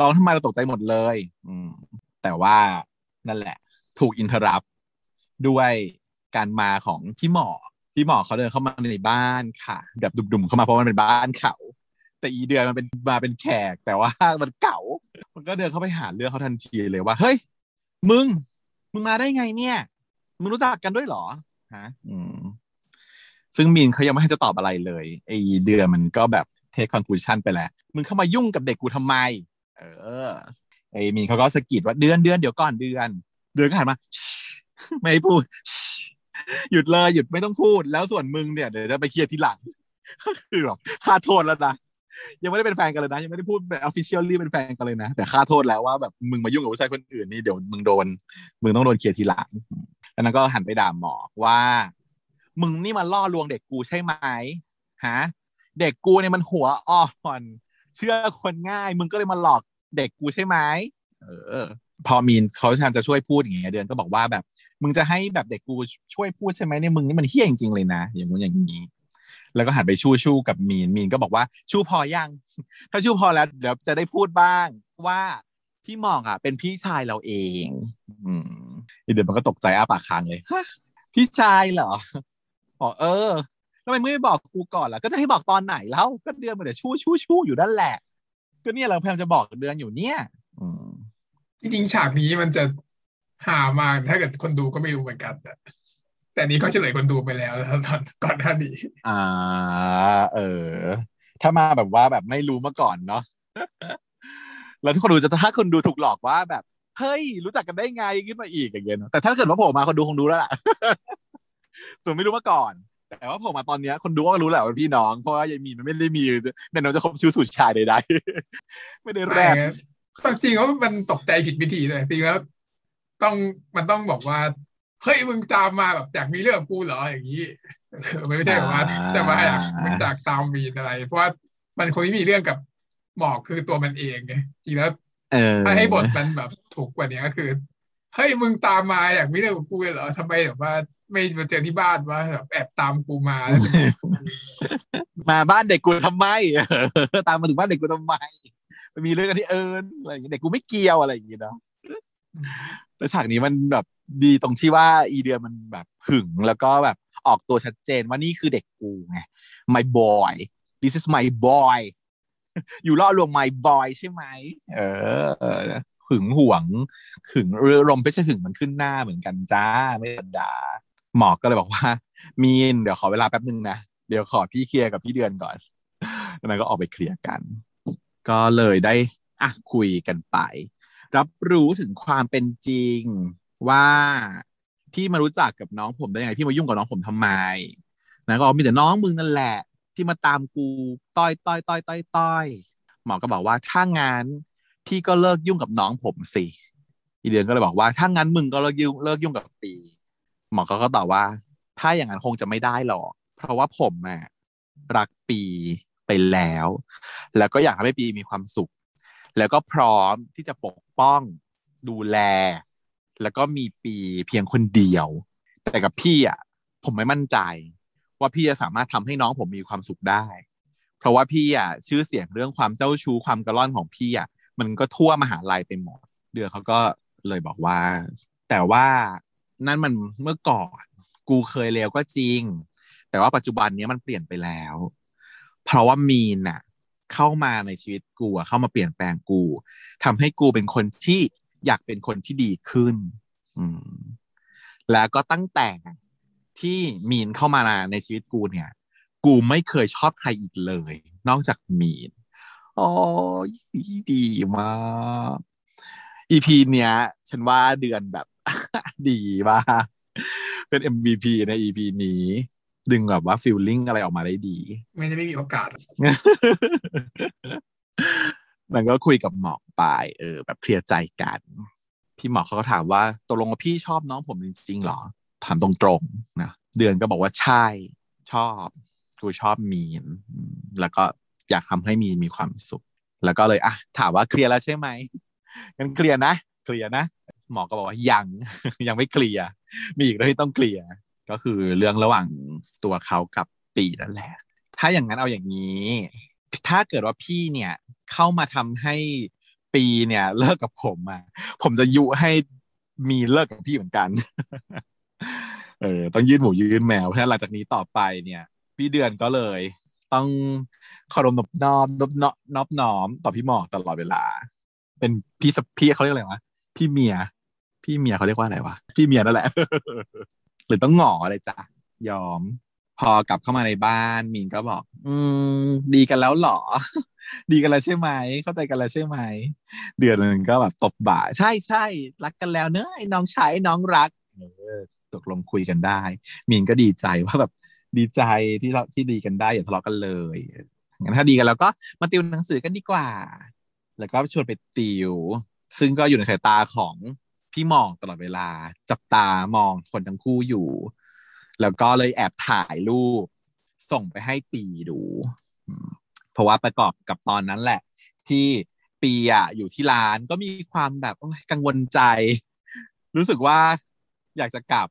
[SPEAKER 2] ร้องทำไมเราตกใจหมดเลย อืม แต่ว่านั่นแหละ ถูกอินเทอร์รับด้วยการมาของพี่หมอพี่หมอเขาเดินเข้ามาในบ้านค่ะ แบบดุ่มๆเข้ามาเพราะมันเป็นบ้านเขาแต่อีเดือนมันเป็นมาเป็นแขก แต่ว่ามันเก่า มันก็เดินเข้าไปหาเรื่องเขาทันทีเลยว่า เฮ้ย มึง มึงมาได้ไงเนี่ย มึงรู้จักกันด้วยหรอฮะ อืม ซึ่งมีนเขายังไม่ให้จะตอบอะไรเลยไอเดือนมันก็แบบเทคคอนคลูชันไปแล้ว มึงเข้ามายุ่งกับเด็กกูทำไม เออไอมีนเขาก็สะกิดว่าเดือนเดือนเดี๋ยวก่อนเดือน เดือนก็หันมา ไม่พูด หยุดเลยหยุดไม่ต้องพูด แล้วส่วนมึงเนี่ยเดี๋ยวจะไปเคลียร์ทีหลังก็คือแบบคาดโทษแล้วนะยังไม่ได้เป็นแฟนกันเลยนะ ยังไม่ได้พูดแบบ officially เป็นแฟนกันเลยนะ แต่คาดโทษแล้วว่าแบบมึงมายุ่งกับผู้ชายคนอื่นนี่เดี๋ยวมึงโดน มึงต้องโดนเคลียร์ทีหลังแล้วนั้นก็หันไปด่าหมอกว่า มึงนี่มาล่อลวงเด็กกูใช่ไหมฮะเด็กกูเนี่ยมันหัวอ่อนเชื่อคนง่าย มึงก็เลยมาหลอกเด็กกูใช่ไหมเออ พอมีนเขาทำจะช่วยพูดอย่างเงี้ยเดือนก็บอกว่าแบบ มึงจะให้แบบเด็กกูช่วยพูดใช่ไหมเนี่ยมึงนี่มันเฮี้ยจริงๆเลยนะอย่างงู้นอย่างนี้ แล้วก็หันไปชู้ชู้กับมีนมีนก็บอกว่าชู้พอยังถ้าชู้พอแล้วเดี๋ยวจะได้พูดบ้างว่าพี่มองอะ เป็นพี่ชายเราเอง อืมเดี๋ยวมันก็ตกใจอ้าปากค้างเลยพี่ชายเหรอ บอกเออทำไมไม่บอกกูก่อนล่ะก็จะให้บอกตอนไหนแล้ว ก็เดือนมันเดี๋ยวชู้ชู้ชู้อยู่นั่นแหละ ก็เนี่ยเราพยายามจะบอกเดือนอยู่เนี่ยอืม
[SPEAKER 1] จริงๆฉากนี้มันจะหามากถ้าเกิดคนดูก็ไม่รู้เหมือนกันอะแต่นี้เขาเฉลยคนดูไปแล้วตอนก่อนหน้านี้
[SPEAKER 2] อ่า เออ ถ้ามาแบบว่าแบบไม่รู้มาก่อนเนาะแล้วทุกคนดูจะถ้าคนดูถูกหลอกว่าแบบเฮ้ยรู้จักกันได้ไงขึ้นมาอีกอย่างเงี้ยเนอะแต่ถ้าเกิดว่าโผล่มาคนดูคงรู้แล้วล่ะ ส่วนไม่รู้มาก่อน แต่ว่าโผล่มาตอนเนี้ยคนดูก็รู้แหละว่าเป็นพี่น้อง เพราะว่ายายมีนมันไม่ได้มีแน่นอนจะคบชู้สู่ชายใดๆไม่ได้แรก
[SPEAKER 1] ความจริงว่ามันตกใจผิดวิธีเลยจริงแล้ว ต้องมันต้องบอกว่าเฮ้ยมึงตามมาแบบจากมีเรื่องกับกูเหรออย่างนี้เออไม่ใช่แบบว่า
[SPEAKER 2] อ่า
[SPEAKER 1] จะมาอยากมึงจากตามมีนอะไร เพราะว่ามันคนที่มีเรื่องกับหมอกคือตัวมันเองไงจริงแล้ว
[SPEAKER 2] เออ
[SPEAKER 1] ถ้าให้บทมันแบบถูกกว่านี้ก็คือเฮ้ยมึงตามมาอยากมีเรื่องกับกูเหรอทำไมแบบว่า ไม่มาเจอที่บ้านว่าแบบแอบตามกูมาแล้วจะมากู
[SPEAKER 2] มาบ้านเด็กกูทำไมตามมาถึงบ้านเด็กกูทำไมไปมีเรื่องกันที่เอิญอะไรอย่างเงี้ยเด็กกูไม่เกี่ยวอะไรอย่างเงี้ยเนาะแต่ฉากนี้มันแบบดีตรงที่ว่าอีเดือนมันแบบหึงแล้วก็แบบออกตัวชัดเจนว่านี่คือเด็กกูไง my boy this is my boy อยู่ล่อลวง my boy ใช่ไหมเออหึงหวงหึงเรือรมเพชรหึงมันขึ้นหน้าเหมือนกันจ้าไม่ธรรมดา หมอกก็เลยบอกว่า มีนเดี๋ยวขอเวลาแป๊บนึงนะ เดี๋ยวขอพี่เคลียร์กับพี่เดือนก่อนแล้วก็ออกไปเคลียร์กัน ก็เลยได้อะคุยกันไป รับรู้ถึงความเป็นจริงว่าพี่มารู้จักกับน้องผมได้ยังไงพี่มายุ่งกับน้องผมทำไมนะก็มีแต่น้องมึงนั่นแหละ ที่มาตามกูต้อยต้อยต้อยต้อยต้อยหมอก็บอกว่าถ้างั้นพี่ก็เลิกยุ่งกับน้องผมสิอีเดือนก็เลยบอกว่าถ้างั้นมึงก็เลิกยุ่งเลิกยุ่งกับปี หมอก็ก็ตอบว่า ถ้าอย่างนั้นคงจะไม่ได้หรอก เพราะว่าผมอะรักปีไปแล้ว แล้วก็อยากให้ปีมีความสุข แล้วก็พร้อมที่จะปกป้องดูแล แล้วก็มีปีเพียงคนเดียว แต่กับพี่อะผมไม่มั่นใจ ว่าพี่จะสามารถทำให้น้องผมมีความสุขได้ เพราะว่าพี่อะชื่อเสียงเรื่องความเจ้าชู้ความกระล่อนของพี่อะมันก็ทั่วมหาลัยไปหมด เดือเขาก็เลยบอกว่า แต่ว่า นั่นมันเมื่อก่อน กูเคยเลวก็จริง แต่ว่าปัจจุบันนี้มันเปลี่ยนไปแล้ว เพราะว่ามีนน่ะ เข้ามาในชีวิตกูเข้ามาเปลี่ยนแปลงกูทำให้กูเป็นคนที่อยากเป็นคนที่ดีขึ้น อืม แล้วก็ตั้งแต่ที่มีนเข้ามาในชีวิตกูเนี่ย กูไม่เคยชอบใครอีกเลย นอกจากมีนอ้ยดีมาก EP เนี้ย ฉันว่าเดือนแบบ ดีมากเป็น MVP ใน EP นี้ ดึงแบบว่าฟิลลิ่งอะไรออกมาได้ดี
[SPEAKER 1] ไม่ได้ไม่มีโอกาส
[SPEAKER 2] มันก็คุยกับหมอกไปเออ แบบเคลียร์ใจกัน พี่หมอกเขาก็ถามว่าตกลงว่าพี่ชอบน้องผมจริงๆหรอ ถามตรงๆนะเดือนก็บอกว่าใช่ ชอบกูชอบมีนอืมแล้วก็อยากทำให้มีนมีความสุข แล้วก็เลยอะถามว่าเคลียร์แล้วใช่ไหมงั้นเคลียร์นะเคลียร์นะ หมอก็บอกว่ายังยังไม่เคลียร์มีอีกเรื่องที่ต้องเคลียร์ก็คือเรื่องระหว่างตัวเขากับปีนั่นแหละ ถ้าอย่างนั้นเอาอย่างนี้ ถ้าเกิดว่าพี่เนี่ยเข้ามาทำให้ปีเนี่ย เลิกกับผมอะผมจะยุให้มีเลิกกับพี่เหมือนกัน เออต้องยื่นหมูยื่นแมวเพราะหลังจากนี้ต่อไปเนี่ย พี่เดือนก็เลย ต้องคารพนอบนอมนอบนอมนอบน้อมต่อพี่หมอกตลอดเวลา เป็นพี่สพี่เขาเรียกอะไรวะพี่เมีย พี่เมียเขาเรียกว่าอะไรวะพี่เมียนั่นแหละ หรือต้องหงออะไรจ้ะยอม พอกลับเข้ามาในบ้านมีนก็บอก อืม ดีกันแล้วเหรอ ดีกันแล้วใช่ไหม เข้าใจกันแล้วใช่ไหม เดือนหนึงก็แบบตบบ่า ใช่ใช่รักกันแล้วเนอะไอ้น้องชายไอ้น้องรักเออตกลงคุยกันได้ มีนก็ดีใจว่าแบบดีใจที่เราที่ดีกันได้อย่าทะเลาะกันเลยงั้นถ้าดีกันแล้วก็มาติวหนังสือกันดีกว่า แล้วก็ชวนไปติว ซึ่งก็อยู่ในสายตาของ พี่มองตลอดเวลา จับตามองคนทั้งคู่อยู่ แล้วก็เลยแอบถ่ายรูป ส่งไปให้ปีดู เพราะว่าประกอบกับตอนนั้นแหละ ที่ปีอะอยู่ที่ร้านก็มีความแบบกังวลใจ รู้สึกว่าอยากจะกลับ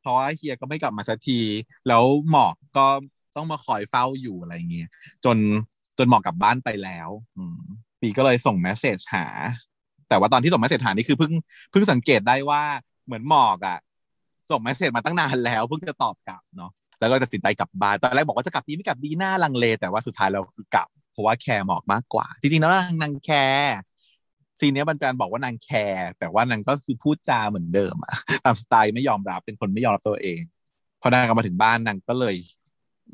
[SPEAKER 2] เพราะว่าเฮียก็ไม่กลับมาสักที แล้วหมอกก็ต้องมาคอยเฝ้าอยู่อะไรเงี้ยจนจนหมอกกลับบ้านไปแล้วปีก็เลยส่งแมสเซจหา แต่ว่าตอนที่ส่งแมสเซจหานี่คือเพิ่งเพิ่งสังเกตได้ว่าเหมือนหมอกอะส่ง message มาตั้งนานแล้วเพิ่งจะตอบกลับเนาะแล้วก็ตัดสินใจกลับบ้านตอนแรกบอกว่าจะกลับดีไม่กลับดีหน้าลังเล แต่ว่าสุดท้ายเราคือกลับ เพราะว่าแคร์หมอกมากกว่า จริงๆแล้วนางแคร์ซีนเนี้ยมันการบอกว่านางแคร์แต่ว่านางก็คือพูดจาเหมือนเดิมอะตามสไตล์ไม่ยอมรับเป็นคนไม่ยอมรับตัวเองพอนางกลับมาถึงบ้านนางก็เลย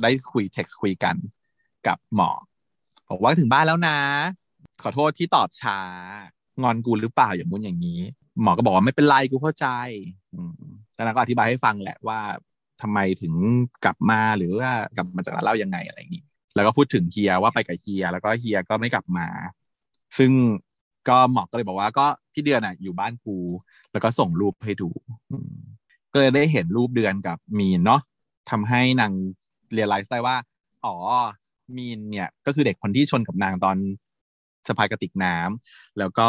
[SPEAKER 2] ได้คุยเท็กซ์คุยกันกับหมอบอกว่าถึงบ้านแล้วนะ ขอโทษที่ตอบช้า งอนกูหรือเปล่าอย่างงู้นอย่างนี้ หมอก็บอกว่าไม่เป็นไรกูเข้าใจอืมแล้นางก็อธิบายให้ฟังแหละว่าทำไมถึงกลับมาหรือว่ากลับมาจากร้านเหล้ายังไงอะไรอย่างนี้ แล้วก็พูดถึงเฮียว่าไปกับเฮีย แล้วก็เฮียก็ไม่กลับมา ซึ่งก็หมอก็เลยบอกว่าก็พี่เดือนอะ อยู่บ้านกู แล้วก็ส่งรูปให้ดูก็เลยได้เห็นรูปเดือนกับมีนเนาะทำให้นางเรียลไลซ์ได้ว่า อ๋อมีนเนี่ยก็คือเด็กคนที่ชนกับนางตอน สะพายกระติกน้ำแล้วก็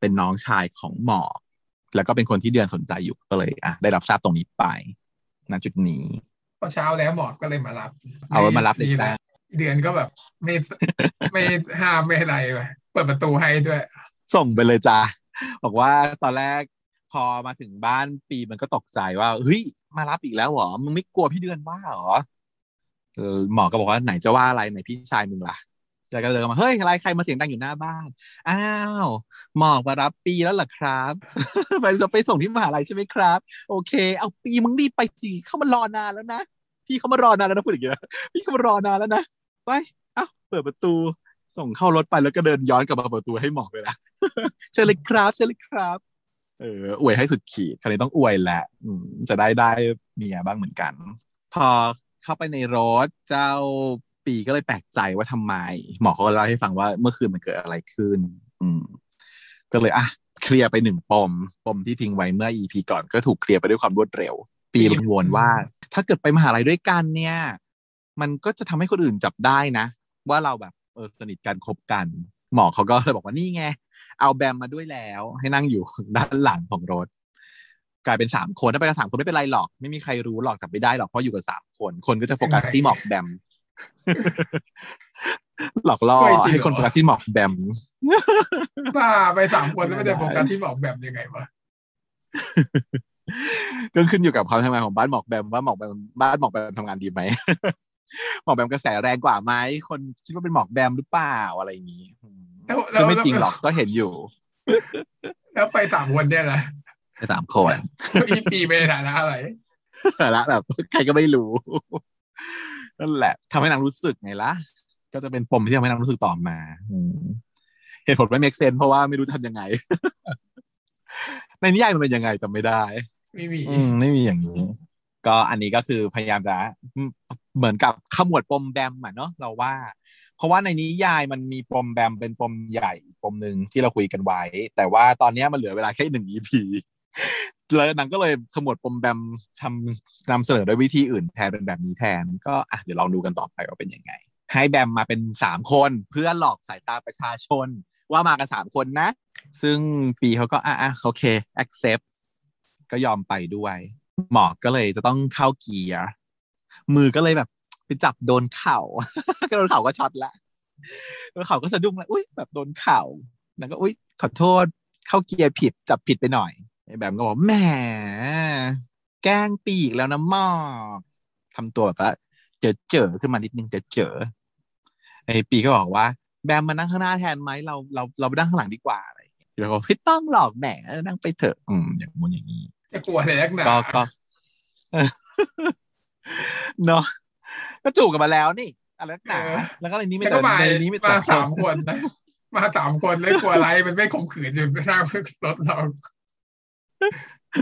[SPEAKER 2] เป็นน้องชายของหมอแล้วก็เป็นคนที่เดือนสนใจอยู่ก็เลยอะได้รับทราบตรงนี้ไปณจุดนี้
[SPEAKER 1] พอเช้าแล้วหมอก็เลยมารับ
[SPEAKER 2] เอาไว้มารับเลย
[SPEAKER 1] นี่แห
[SPEAKER 2] จ้า
[SPEAKER 1] ละเดือนก็แบบไม่ไม่ห้ามไม่อะไรเลยเปิดประตูให้ด้วย
[SPEAKER 2] ส่งไปเลยจ้าบอกว่าตอนแรกพอมาถึงบ้านปีมันก็ตกใจว่าเฮ้ยมารับอีกแล้วเหรอมึงไม่กลัวพี่เดือนว่าเหรอเออหมอก็บอกว่าไหนจะว่าอะไรไหนพี่ชายมึงล่ะ แล้วก็เลยมาเฮ้ยอะไรใครมาเสียงดังอยู่หน้าบ้าน อ้าวหมอกมารับปีแล้วเหรอครับไปจะไปส่งที่มหาลัยใช่ไหมครับ โอเค เอาปีมึงรีบไปสิเข้ามารอนานแล้วนะพี่เขามารอนานแล้วนะพูดอย่างเงี้ยพี่เขามารอนานแล้วนะไปเอ้าเปิดประตู ส่งเข้ารถไปแล้วก็เดินย้อนกลับมาเปิดประตูให้หมอกเลยนะเชิญเลยครับเชิญเลยครับเอออวยให้สุดขีดคราวนี้ต้องอวยแหละอืมจะได้ได้เมียบ้างเหมือนกัน พอเข้าไปในรถเจ้า ปีก็เลยแปลกใจว่าทำไม หมอเขาเล่าให้ฟังว่าเมื่อคืนมันเกิดอะไรขึ้น อืม ก็เลยอะเคลียร์ไปหนึ่งปม ปมที่ทิ้งไว้เมื่อ EP ก่อนก็ถูกเคลียร์ไปด้วยความรวดเร็ว ปีกังวลว่า ถ้าเกิดไปมหาลัยด้วยกันเนี่ย มันก็จะทำให้คนอื่นจับได้นะ ว่าเราแบบเออสนิทกันคบกัน หมอเขาก็เลยบอกว่านี่ไง เอาแบมมาด้วยแล้ว ให้นั่งอยู่ด้านหลังของรถกลายเป็นสามคนถ้าไปกับสามคนไม่เป็นไรหรอก ไม่มีใครรู้หรอกจับไม่ได้หรอกเพราะอยู่กับสามคน คนก็จะโฟกัสที่หมอกแบม หลอกล่อ
[SPEAKER 1] ไม่จริงเหรอ
[SPEAKER 2] ให้คนโฟกัสที่หมอกแบม
[SPEAKER 1] บ้าไปสามคนแล้วไม่ได้โฟกัสที่บอกแบบยังไงวะ
[SPEAKER 2] ก็ขึ้นอยู่กับความทำงานของบ้านหมอกแบมว่าหมอกแบมบ้านหมอกแบมทำงานดีไหมหมอกแบมกระแสแรงกว่าไหมคนคิดว่าเป็นหมอกแบมหรือเปล่าอะไรอย่างนี้อืม
[SPEAKER 1] แล้วแล้ว
[SPEAKER 2] ก็ไม่จริงหรอกก็เห็นอยู่
[SPEAKER 1] แล้วไปสามคนเนี่ยแหละ
[SPEAKER 2] ไปสามคน
[SPEAKER 1] อีปีไปในฐานะอะไร
[SPEAKER 2] แต่ละแบบใครก็ไม่รู้ นั่นแหละทำให้นางรู้สึกไงล่ะ ก็จะเป็นปมที่ทำให้นางรู้สึกต่อมาอืมเหตุผลไม่ make sense เพราะว่าไม่รู้จะทำยังไง ในนิยายมันเป็นยังไงจำไม่ได้
[SPEAKER 1] ไม่มี
[SPEAKER 2] อืมไม่มีอย่างนี้ ก็อันนี้ก็คือพยายามจะอืมเหมือนกับขมวดปมแบมอะเนาะเราว่า เพราะว่าในนิยายมันมีปมแบมเป็นปมใหญ่ปมหนึ่งที่เราคุยกันไว้ แต่ว่าตอนเนี้ยมันเหลือเวลาแค่หนึ่ง EP แล้วนางก็เลยขมวดปมแบมทำนำเสนอด้วยวิธีอื่นแทนเป็นแบบนี้แทน ก็อะเดี๋ยวลองดูกันต่อไปว่าเป็นยังไง ให้แบมมาเป็นสามคนเพื่อหลอกสายตาประชาชน ว่ามากันสามคนนะ ซึ่งปีเขาก็อะอะโอเค accept ก็ยอมไปด้วย หมอกก็เลยจะต้องเข้าเกียร์มือก็เลยแบบไปจับโดนเข่าก็โดนเข่าก็ช็อตละโดนเข่าก็สะดุ้งแล้วอุ้ยแบบโดนเข่าแล้วก็อุ้ยขอโทษเข้าเกียร์ผิดจับผิดไปหน่อย แบมก็บอกแหมแกล้งปีกแล้วนะหมอกทำตัวแบบว่าเจอเจอขึ้นมานิดนึงเจอเจอไอ้ปีก็บอกว่า แบมมานั่งข้างหน้าแทนไหมเราเราเราไปนั่งข้างหลังดีกว่าอะไรอย่างเงี้ยเดี๋ยวบอกไม่ต้องหรอกแหมเออนั่งไปเถอะอืมอย่างงู้นอย่างนี้
[SPEAKER 1] จะกลัวอะไรนักหนา
[SPEAKER 2] ก็ก็เออเนาะก็จูบกันมาแล้วนี่อะไรนักหนาแล้วก็ในนี้ไม่
[SPEAKER 1] แล้ว
[SPEAKER 2] แต่
[SPEAKER 1] ก็มา
[SPEAKER 2] ในนี้ไม่แต่
[SPEAKER 1] มาสามคนนะมาสามคนแล้วกลัวอะไรมันไม่ข่มขืนอยู่ข้างรถเรา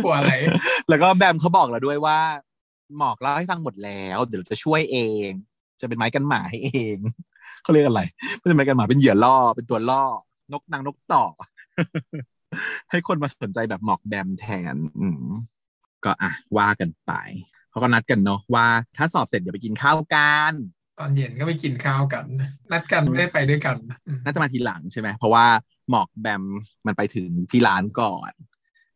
[SPEAKER 1] กลัวอะไร
[SPEAKER 2] แล้วก็แบมเขาบอกเราด้วยว่า หมอกเล่าให้ฟังหมดแล้ว เดี๋ยวเราจะช่วยเอง จะเป็นไม้กันหมาให้เองเขาเรียกอะไรไม่ใช่ไม้กันหมาเป็นเหยื่อล่อเป็นตัวล่อ นกนางนกต่อ ให้คนมาสนใจแบบหมอกแบมแทน อืมก็อะว่ากันไปเขาก็นัดกันเนาะว่า ถ้าสอบเสร็จเดี๋ยวไปกินข้าวกัน
[SPEAKER 1] ตอนเย็นก็ไปกินข้าวกัน นัดกันไม่ได้ไปด้วยกันอืม
[SPEAKER 2] น่าจะมาทีหลังใช่ไหม เพราะว่าหมอกแบมมันไปถึงที่ร้านก่อน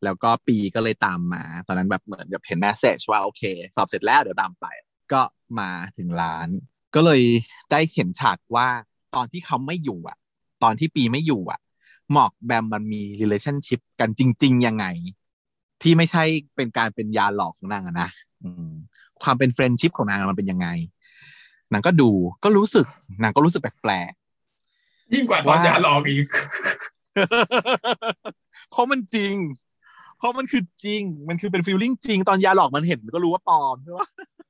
[SPEAKER 2] แล้วก็ปีก็เลยตามมา ตอนนั้นแบบเหมือนแบบเห็น message ว่าโอเค สอบเสร็จแล้วเดี๋ยวตามไป ก็มาถึงร้าน ก็เลยได้เห็นฉากว่าตอนที่เขาไม่อยู่อะ ตอนที่ปีไม่อยู่อะ หมอกแบมมันมี relationship กันจริง ๆ ยังไง ที่ไม่ใช่เป็นการเป็นยาหลอกของนางอะนะอืมความเป็น friendship ของนางมันเป็นยังไงนางก็ดูก็รู้สึกนางก็รู้สึกแปลกๆ
[SPEAKER 1] ยิ่งกว่าตอน
[SPEAKER 2] ว่า
[SPEAKER 1] ยาหลอกอีก
[SPEAKER 2] เพราะมันจริง เพราะมันคือจริง มันคือเป็นฟีลลิ่งจริง ตอนยาหลอกมันเห็นก็รู้ว่าปลอมใช่ไหม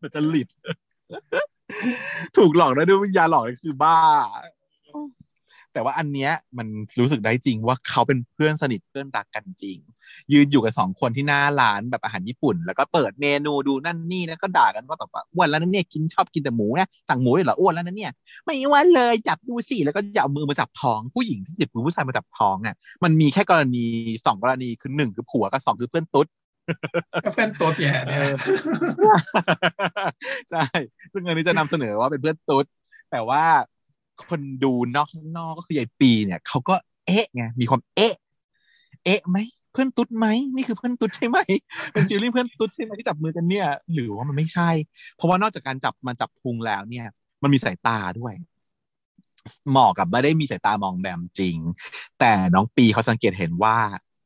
[SPEAKER 2] มันจะหลิด ถูกหลอกแล้วด้วยยาหลอกนี่คือบ้า แต่ว่าอันเนี้ยมันรู้สึกได้จริงว่าเขาเป็นเพื่อนสนิทเพื่อนรักกันจริง ยืนอยู่กันสองคนที่หน้าร้านแบบอาหารญี่ปุ่น แล้วก็เปิดเมนูดูนั่นนี่แล้วก็ด่ากันว่าแบบว่าอ้วนแล้วนั่นเนี่ยกินชอบกินแต่หมูนะสั่งหมูเลยเหรออ้วนแล้วนั่นเนี่ย ไม่อ้วนเลยจับดูสิแล้วก็จะเอามือมาจับท้องผู้หญิงที่จับมือผู้ชายมาจับท้องอะมันมีแค่กรณีสองกรณีคือหนึ่งคือผัวกับสองคือเพื่อนตุ๊ด
[SPEAKER 1] ก็เพื่อนตัวแย่เนี่ย
[SPEAKER 2] ใช่ซึ่งอันนี้จะนำเสนอว่าเป็นเพื่อนตุ๊ดแต่ว่า คนดูนอกข้างนอกก็คือยายปีเนี่ยเขาก็เอ๊ะไงมีความเอ๊ะ เอ๊ะไหมเพื่อนตุ๊ดไหมนี่คือเพื่อนตุ๊ดใช่ไหมเป็นฟีลลิ่งเพื่อนตุ๊ดใช่ไหมที่จับมือกันเนี่ย หรือว่ามันไม่ใช่ เพราะว่านอกจากการจับมันจับพุงแล้วเนี่ย มันมีสายตาด้วยหมอกับไม่ได้มีสายตามองแบมจริง แต่น้องปีเขาสังเกตเห็นว่า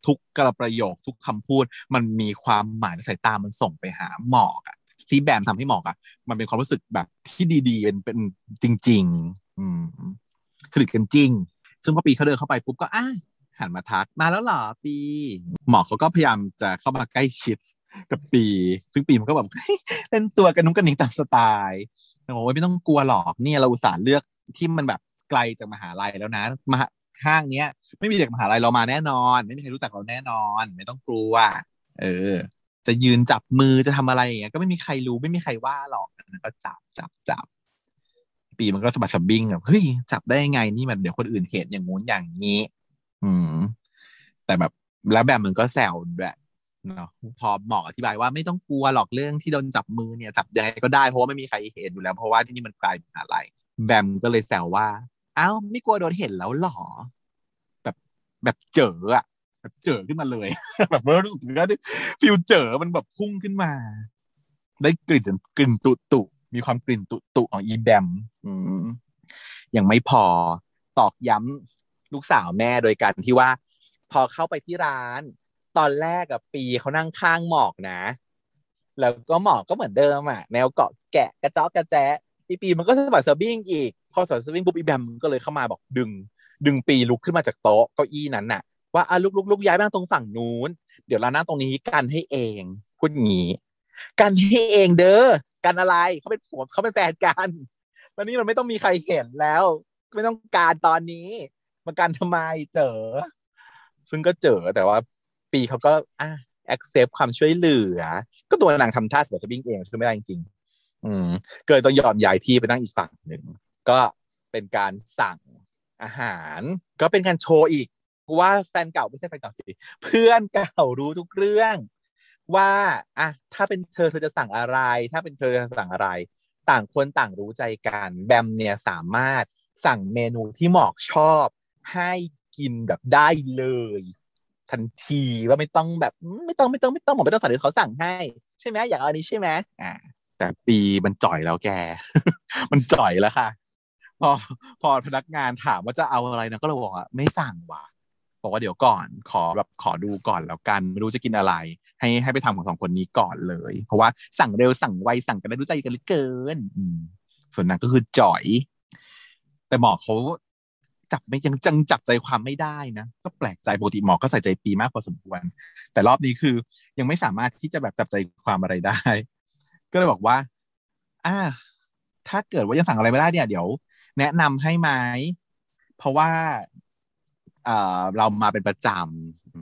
[SPEAKER 2] ทุกกระประโยคทุกคำพูดมันมีความหมายสายตามันส่งไปหาหมอกอะ ที่แบมทำให้หมอกอะมันเป็นความรู้สึกแบบที่ดีๆ เป็นเป็นจริง ๆ อืมสนิทกันจริง ซึ่งพอปีเขาเดินเข้าไปปุ๊บก็อะหันมาทักมาแล้วเหรอปี หมอเขาก็พยายามจะเข้ามาใกล้ชิดกับปี ซึ่งปีมันก็แบบเล่นตัวกันนุ้งกันหนิงตามสไตล์บอกว่าไม่ต้องกลัวหรอกเนี่ยเราอุตส่าห์เลือกที่มันแบบไกลจากมหาลัยแล้วนะมหาห้างเนี้ย ไม่มีเด็กมหาลัยเรามาแน่นอน ไม่มีใครรู้จักเราแน่นอน ไม่ต้องกลัวเออ จะยืนจับมือจะทำอะไรอย่างเงี้ยก็ไม่มีใครรู้ไม่มีใครว่าหรอกก็จับจับจับ ปีมันก็สะบัดสะบิ้งแบบเฮ้ยจับได้ยังไงนี่แบบเดี๋ยวคนอื่นเห็นอย่างงู้นอย่างนี้ อืม แต่แบบแล้วแบบมันก็แซวแบบเนาะพอหมออธิบายว่าไม่ต้องกลัวหรอกเรื่องที่โดนจับมือเนี่ยจับยังไงก็ได้เพราะว่าไม่มีใครเห็นอยู่แล้ว เพราะว่าที่นี่มันกลมหาลัยแบมก็เลยแซวว่าอ้าวไม่กลัวโดนเห็นแล้วหรอ แบบแบบเจออะ แบบเจอขึ้นมาเลย แบบรู้สึกว่าฟิลเจอมันแบบพุ่งขึ้นมา ได้กลิ่นกลิ่นตุตุมีความกลิ่นตุตุของอีแบมยังไม่พอตอกย้ำลูกสาวแม่โดยการที่ว่า พอเข้าไปที่ร้าน ตอนแรกกับปีเขานั่งข้างหมอกนะ แล้วก็หมอกก็เหมือนเดิมอะแนวเกาะแกะกระเจาะกระแจะปีปีมันก็สะบัดสะบิ้งอีก พอสะบัดสะบิ้งปุ๊บอีแบมก็เลยเข้ามาบอกดึง ดึงปีลุกขึ้นมาจากโต๊ะเก้าอี้นั้นน่ะ ว่าอะลุกลุกลุกย้ายไปนั่งตรงฝั่งนู้น เดี๋ยวเรานั่งตรงนี้กันให้เองพูดงี้กันให้เองเด้อกันอะไรเขาเป็นผัวเขาเป็นแฟนกันแล้วนี่มันไม่ต้องมีใครเห็นแล้ว ไม่ต้องการตอนนี้มากันทำไมเจอ ซึ่งก็เจอแต่ว่า ปีเขาก็อะ accept ความช่วยเหลือ ก็ตัวนางทำท่าสวดสวิงเองช่วยไม่ได้จริงๆอืมเกิดต้องยอมย้ายที่ไปนั่งอีกฝั่งหนึ่งก็เป็นการสั่งอาหาร ก็เป็นการโชว์อีก ว่าแฟนเก่าไม่ใช่แฟนเก่าสิเพื่อนเก่ารู้ทุกเรื่อง ว่าอะถ้าเป็นเธอเธอจะสั่งอะไร ถ้าเป็นเธอจะสั่งอะไร ต่างคนต่างรู้ใจกันแบมเนี่ยสามารถสั่งเมนูที่หมอกชอบให้กินแบบได้เลย ทันทีว่าไม่ต้องแบบไม่ต้องไม่ต้องไม่ต้องหมอไม่ต้องสั่งเดี๋ยเขาสั่งให้ ใช่ไหมอยากเอาอันนี้ใช่ไหมอ่าแต่ปีมันจ่อยแล้วแก มันจ่อยแล้วค่ะ พอพอพนักงานถามว่าจะเอาอะไรนะก็เลยบอกว่าไม่สั่งว่ะ บอกว่าเดี๋ยวก่อน ขอแบบขอดูก่อนแล้วกัน ไม่รู้จะกินอะไร ให้ให้ไปทำของสองคนนี้ก่อนเลย เพราะว่าสั่งเร็วสั่งไวสั่งกันได้รู้ใจกันเหลือเกินส่วนนั้นก็คือจ่อย แต่หมอเขาจับไม่ยังจังจับใจความไม่ได้นะก็แปลกใจปกติหมอก็ใส่ใจปีมากพอสมควร แต่รอบนี้คือ ยังไม่สามารถที่จะแบบจับใจความอะไรได้ ก็เลยบอกว่า อ่า ถ้าเกิดว่ายังสั่งอะไรไม่ได้เนี่ย เดี๋ยว แนะนำให้ไหมเพราะว่า เรามาเป็นประจ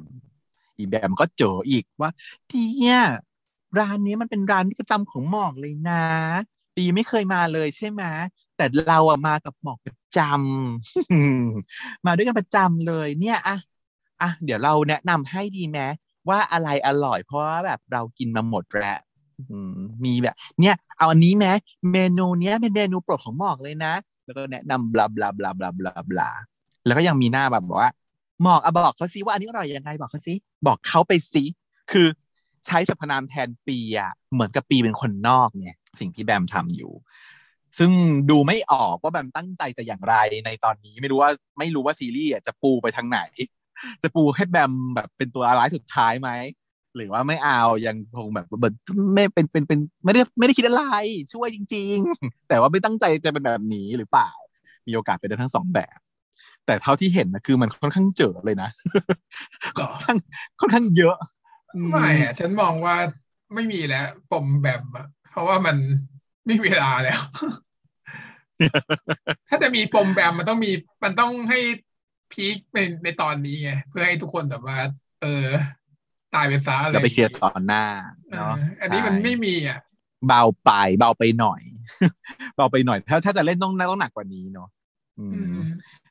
[SPEAKER 2] ำอีแบบก็เจออีกว่าเนี่ยร้านนี้มันเป็นร้านประจำของหมอกเลยนะ ปีไม่เคยมาเลยใช่ไหมแต่เราอะมากับหมอกประจำมาด้วยกันประจำเลย เนี่ยอะอะเดี๋ยวเราแนะนำให้ดีไหมว่าอะไรอร่อยเพราะว่าแบบเรากินมาหมดแล้วมีแบบ เนี่ยเอาอันนี้ไหมเมนูเนี้ยเป็นเมนูโปรดของหมอกเลยนะ แล้วก็แนะนำบลาบลาบลาบลาบลาบลาแล้วก็ยังมีหน้าแบบว่า หมอกอะบอกเขาซิว่าอันนี้อร่อยยังไงบอกเขาซิบอกเขาไปซิคือใช้สรรพนามแทนปีอะเหมือนกับปีเป็นคนนอกเนี่ย สิ่งที่แบมทำอยู่ ซึ่งดูไม่ออกว่าแบมตั้งใจจะอย่างไรในตอนนี้ไม่รู้ว่าไม่รู้ว่าซีรีส์จะปูไปทางไหน จะปูให้แบมแบบเป็นตัวร้ายสุดท้ายไหมหรือว่าไม่เอายังคงแบบแบบไม่เป็นเป็นเป็นไม่ได้ไม่ได้คิดอะไรช่วยจริง ๆ แต่ว่าไม่ตั้งใจจะเป็นแบบนี้หรือเปล่า มีโอกาสเป็นได้ทั้งสองแบบ แต่เท่าที่เห็นนะคือมันค่อนข้างเจอเลยนะ
[SPEAKER 1] หรอ
[SPEAKER 2] ค่อนข้างค่อนข้างเยอะอื
[SPEAKER 1] ไม่อะฉันมองว่าไม่มีแล้วปมแบบอะเพราะว่ามันไม่มีเวลาแล้ว ถ้าจะมีปมแบบมันต้องมีมันต้องให้พีคในในตอนนี้ไงเพื่อให้ทุกคนแบบว่า เออ ตายไปซะอะไร
[SPEAKER 2] แล้วไปเคลียร์ตอนหน้า
[SPEAKER 1] เอ
[SPEAKER 2] เนาะ
[SPEAKER 1] ออันนี้มัน
[SPEAKER 2] ใช่
[SPEAKER 1] ไม่มีอะ
[SPEAKER 2] เบาไปเบาไปหน่อย เบาไปหน่อย ถ้าถ้าจะเล่นต้องต้องหนักกว่านี้เนาะอืม
[SPEAKER 1] อืม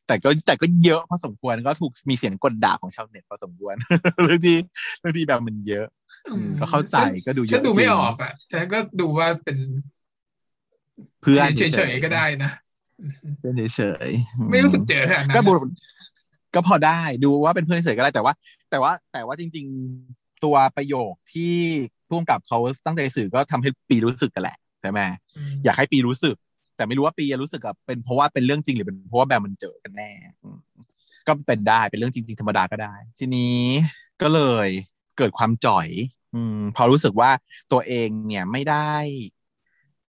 [SPEAKER 2] แต่ก็แต่ก็เยอะพอสมควรก็ถูกมีเสียงกดด่าของชาวเน็ตพอสมควรเรื่องที่เรื่องที่แบบมันเยอะอืมก็เข้าใจก็ดูเย
[SPEAKER 1] ฉั
[SPEAKER 2] อะ
[SPEAKER 1] นดูไม่
[SPEAKER 2] จริง
[SPEAKER 1] ออกอะฉันก็ดูว่าเป็น
[SPEAKER 2] เพื่อน
[SPEAKER 1] เฉยๆก็ได้นะ
[SPEAKER 2] เพื่อนเฉยๆอื
[SPEAKER 1] ไม่รู้สึกเจอขนาดนั้น
[SPEAKER 2] ก็บุก็พอได้ดูว่าเป็นเพื่อนเฉยๆก็ได้แต่ว่า แต่ว่าแต่ว่าจริง ๆตัวประโยคที่พุ่มกับเขาตั้งใจสื่อก็ทำให้ปีรู้สึกกันแหละใช่ไหม
[SPEAKER 1] ม
[SPEAKER 2] อยากให้ปีรู้สึก แต่ไม่รู้ว่าปีรู้สึกกับเป็นเพราะว่าเป็นเรื่องจริงหรือเป็นเพราะว่าแบบมันเจอกันแน่ ก็เป็นได้เป็นเรื่องจริง ๆ ธรรมดาก็ได้ ทีนี้ก็เลยเกิดความจ่อย อืม พอรู้สึกว่าตัวเองเนี่ยไม่ได้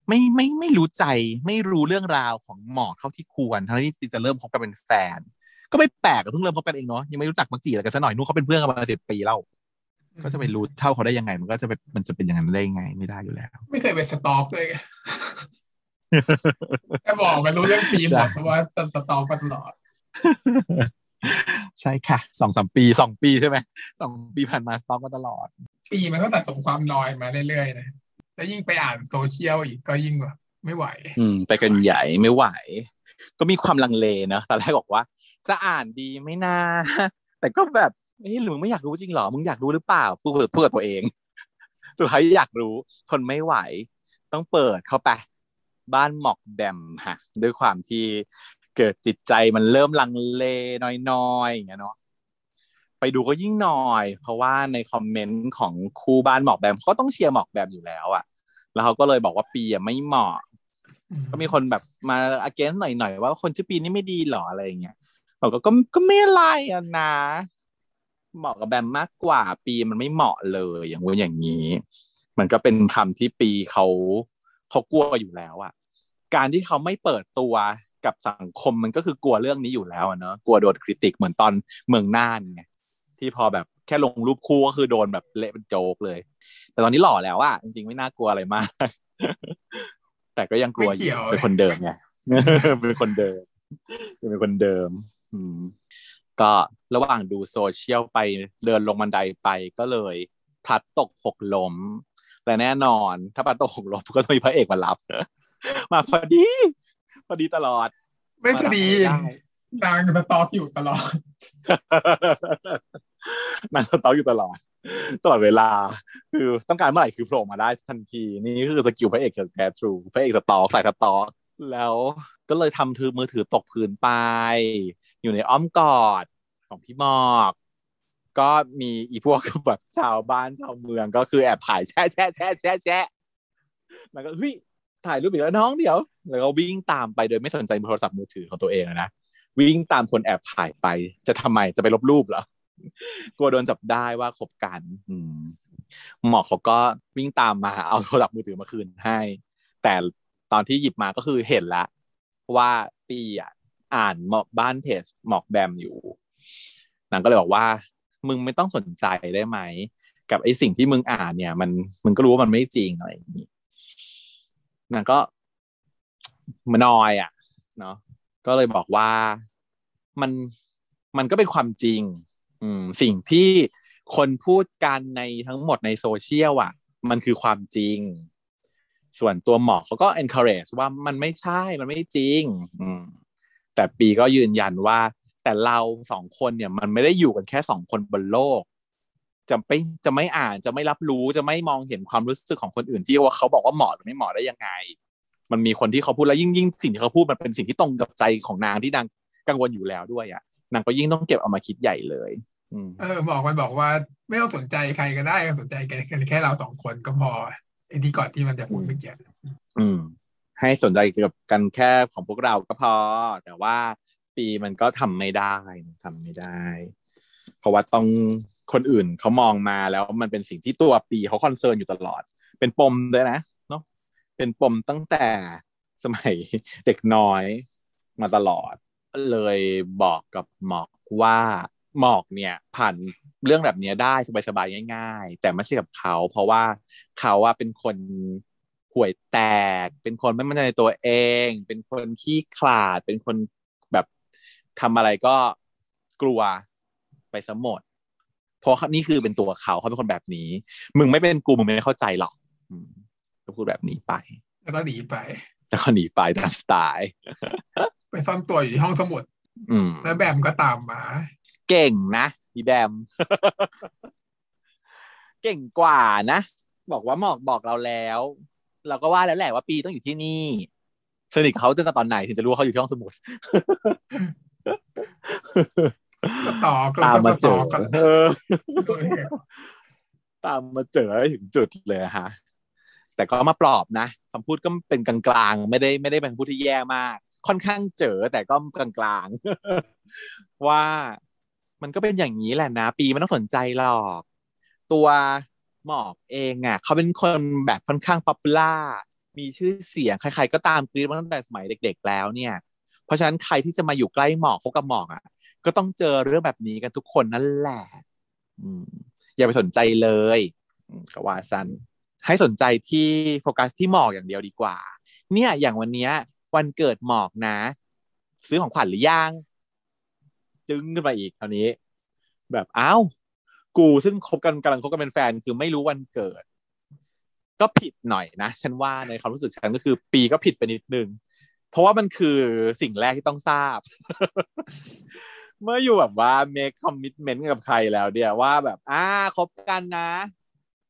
[SPEAKER 2] ไม่ไม่ไม่รู้ใจ ไม่รู้เรื่องราวของหมอเท่าที่ควรทั้งที่จะเริ่มคบกันเป็นแฟน ก็ไม่แปลกเพิ่งเริ่มคบกันเองเนาะยังไม่รู้จักมักจีอะไรกันสักหน่อยนู่นเขาเป็นเพื่อนกันมาสิบปีแล้วก็จะไปรู้เท่าเขาได้ยังไง มันก็จะไปมันจะเป็นอย่างนั้นได้ยังไง ไม่ได้อยู่แล้ว
[SPEAKER 1] ไม่เคยไปสต็อกเลย แค่บอกมันรู้เรื่องฟิล์มหมดเพราะว่าสต็อกกันตลอด
[SPEAKER 2] ใช่ค่ะสองสามปีสองปีใช่ไหมสองปีผ่านมาสต็อกมาตลอด
[SPEAKER 1] ปีมันก็สะสมความนอยมาเรื่อยๆนะแล้วยิ่งไปอ่านโซเชียลอีกก็ยิ่งแบบไม่ไหว
[SPEAKER 2] อืม ไปกันใหญ่ไม่ไหว ก็มีความลังเลเนอะตอนแรกบอกว่า จะอ่านดีไหมน้าแต่ก็แบบเฮ้ยหรือมึงไม่อยากรู้จริงเหรอ มึงอยากรู้หรือเปล่าพูดพูดกับตัวเองสุดท้ายอยากรู้ทนไม่ไหว ต้องเปิดเข้าไป บ้านหมอกแบมฮะด้วยความที่เกิดจิตใจมันเริ่มลังเลนอยๆอย่างเงี้ยเนาะไปดูก็ยิ่งนอย เพราะว่าในคอมเมนต์ของคู่บ้านหมอกแบมเขาก็ต้องเชียร์หมอกแบมอยู่แล้วอะแล้วเขาก็เลยบอกว่าปีอะไม่เหมาะ ก็มีคนแบบมา against หน่อยๆว่าคนชื่อปีนี้ไม่ดีหรออะไรอย่างเงี้ยบอกก็ก็ก็ไม่อะไรอะนะเหมาะกับแบมมากกว่า ปีมันไม่เหมาะเลยอย่างงู้นอย่างนี้ มันก็เป็นคำที่ปีเขาเขากลัวอยู่แล้วอะ การที่เขาไม่เปิดตัวกับสังคมมันก็คือกลัวเรื่องนี้อยู่แล้วอะเนอะกลัวโดนคริติกเหมือนตอนเมืองน่านไงที่พอแบบแค่ลงรูปคู่ก็คือโดนแบบเละเป็นโจ๊กเลย แต่ตอนนี้หล่อแล้วอะจริงๆไม่น่ากลัวอะไรมาก แต่ก็ยังกลัวอ
[SPEAKER 1] ไม่เกี่
[SPEAKER 2] ยู่
[SPEAKER 1] ยว
[SPEAKER 2] เป็นคนเดิมไงเป็นคนเดิมเป็นคนเดิม อืมก็ระหว่างดูโซเชียลไปเดินลงบันไดไปก็เลยพลัดตกหกล้มและแน่นอน ถ้าพลัดตกหกล้มก็ต้องมีพระเอกมารับ มาพอดี พอดีตลอด
[SPEAKER 1] ไม่พอดี
[SPEAKER 2] มารับไม่ได้
[SPEAKER 1] นาง stalk อยู่ตลอด
[SPEAKER 2] นาง stalk อยู่ตลอด ตลอดเวลา คือต้องการเมื่อไหร่คือโผล่มาได้ทันที นี่คือสกิลพระเอกจากแก true พระเอก stalk สาย stalk แล้วก็เลยทำถือมือถือตกพื้นไป อยู่ในอ้อมกอดของพี่หมอกก็มีอีพวกแบบชาวบ้านชาวเมืองก็คือแอบถ่ายแชะแชะแชะแชะแชะแล้วก็เฮ้ย ถ่ายรูปอีกแล้วน้องเดี๋ยว แล้วก็วิ่งตามไปโดยไม่สนใจโทรศัพท์มือถือของตัวเองนะวิ่งตามคนแอบถ่ายไป จะทำไมจะไปลบรูปเหรอกลัวโดนจับได้ว่าคบกันอืหมอเขาก็วิ่งตามมาเอาโทรศัพท์มือถือมาคืนให้ แต่ตอนที่หยิบมาก็คือเห็นละว่าปีอะอ่านหมอกบ้านเพจหมอกแบมอยู่นางก็เลยบอกว่า มึงไม่ต้องสนใจได้ไหม กับไอ้สิ่งที่มึงอ่านเนี่ย มันมึงก็รู้ว่ามันไม่จริงอะไรอย่างนี้ นางก็มานอยอะ เนาะก็เลยบอกว่ามันมันก็เป็นความจริง อืม สิ่งที่คนพูดกันในทั้งหมดในโซเชียลอะ มันคือความจริง ส่วนตัวหมอเขาก็ encourage ว่ามันไม่ใช่มันไม่จริง อืม แต่ปีก็ยืนยันว่า แต่เราสองคนเนี่ย มันไม่ได้อยู่กันแค่สองคนบนโลก จะไม่จะไม่อ่านจะไม่รับรู้จะไม่มองเห็นความรู้สึกของคนอื่นที่ว่าเขาบอกว่าเหมาะหรือไม่เหมาะได้ยังไง มันมีคนที่เขาพูดแล้วยิ่งยิ่งสิ่งที่เขาพูดมันเป็นสิ่งที่ตรงกับใจของนางที่นางกังวลอยู่แล้วด้วยอะนางก็ยิ่งต้องเก็บเอามาคิดใหญ่เลยอืม
[SPEAKER 1] เออบอกมันบอกว่าไม่ต้องสนใจใครก็ได้สนใจแค่แค่เราสองคนก็พอไอ้ที่ก่อนที่มันจะพูดเมื่อกี้
[SPEAKER 2] อืม ให้สนใจเกี่ยวกับกันแค่ของพวกเราก็พอ แต่ว่าปีมันก็ทำไม่ได้ทำไม่ได้ เพราะว่าต้อง คนอื่นเขามองมาแล้วมันเป็นสิ่งที่ตัวปีเขาคอนเซิร์นอยู่ตลอด เป็นปมด้วยนะเนาะเป็นปมตั้งแต่สมัยเด็กน้อยมาตลอด เลยบอกกับหมอกว่าหมอกเนี่ยผ่านเรื่องแบบนี้ได้สบายๆง่าย ๆ แต่ไม่ใช่กับเขา เพราะว่าเขาว่าเป็นคนห่วยแตก เป็นคนไม่มั่นใจในตัวเอง เป็นคนขี้ขลาด เป็นคนแบบทำอะไรก็กลัวไปสมหมด เพราะนี่คือเป็นตัวเขาเขาเป็นคนแบบนี้ มึงไม่เป็นกูมึงไม่เข้าใจหรอกอืมก็พูดแบบนี้ไป
[SPEAKER 1] แล้วก็หนีไป
[SPEAKER 2] แล้วก็หนีไปตามสไตล์
[SPEAKER 1] ไปซ่อนตัวอยู่ที่ห้องสมุด
[SPEAKER 2] อืม
[SPEAKER 1] แล้วแบมก็ตามมา
[SPEAKER 2] เก่งนะพี่แบม เก่งกว่านะบอกว่าหมอกบอกเราแล้ว เราก็ว่าแล้วแหละว่าปีต้องอยู่ที่นี่สนิทเขาตั้งแต่ตอนไหนถึงจะรู้ว่าเขาอยู่ที่ห้องสมุด
[SPEAKER 1] ก็ ต่อก็
[SPEAKER 2] ตามมาเจอ
[SPEAKER 1] กัน
[SPEAKER 2] เออตามมาเจอถึงจุดเลยฮะแต่ก็มาปลอบนะคำพูดก็เป็นกลางๆ ไม่ได้ไม่ได้เป็นคำพูดที่แย่มาก ค่อนข้างเจอแต่ก็กลางๆ ว่ามันก็เป็นอย่างนี้แหละนะ ปีไม่ต้องสนใจหรอก ตัวหมอกเองอะเขาเป็นคนแบบค่อนข้าง popular มีชื่อเสียงใครๆก็ตามกรี๊ดมาตั้งแต่สมัยเด็ก ๆ แล้วเนี่ย เพราะฉะนั้นใครที่จะมาอยู่ใกล้หมอกคบกับหมอกอะ ก็ต้องเจอเรื่องแบบนี้กันทุกคนนั่นแหละอย่าไปสนใจเลยก็ว่าสันให้สนใจที่โฟกัสที่หมอกอย่างเดียวดีกว่า เนี่ยอย่างวันเนี้ย วันเกิดหมอกนะ ซื้อของขวัญหรือยังจึ้งขึ้นมาอีกคราวนี้ แบบอ้าวกูซึ่งคบกันกำลังคบกันเป็นแฟนคือไม่รู้วันเกิด ก็ผิดหน่อยนะ ฉันว่าในความรู้สึกฉันก็คือ ปีก็ผิดไปนิดนึง เพราะว่ามันคือสิ่งแรกที่ต้องทราบ เมื่ออยู่แบบว่า make commitment กับใครแล้วเดียวว่าแบบอ่าคบกันนะ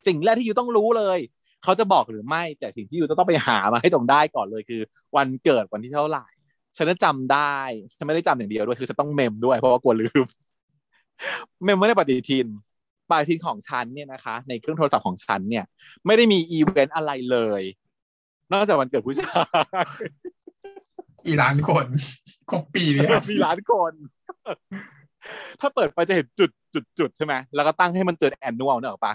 [SPEAKER 2] สิ่งแรกที่ you ต้องรู้เลย เขาจะบอกหรือไม่แต่สิ่งที่ you ต้องไปหามาให้ตรงได้ก่อนเลยคือ วันเกิดวันที่เท่าไหร่ฉันจะจำได้ฉันไม่ได้จำอย่างเดียวด้วยคือฉันต้อง mem ด้วยเพราะว่ากลัวลืม mem ไว้ในปฏิทินปฏิทินของฉันเนี่ยนะคะ ในเครื่องโทรศัพท์ของฉันเนี่ย ไม่ได้มีอีเวนต์อะไรเลย นอกจากวันเกิดผู้ชาย
[SPEAKER 1] อีล้านคนครบปีเนี่ย
[SPEAKER 2] มีล้านคน ถ้าเปิดไปจะเห็นจุดจุดจุดใช่ไหมแล้วก็ตั้งให้มันเตือน annual เนอะปะ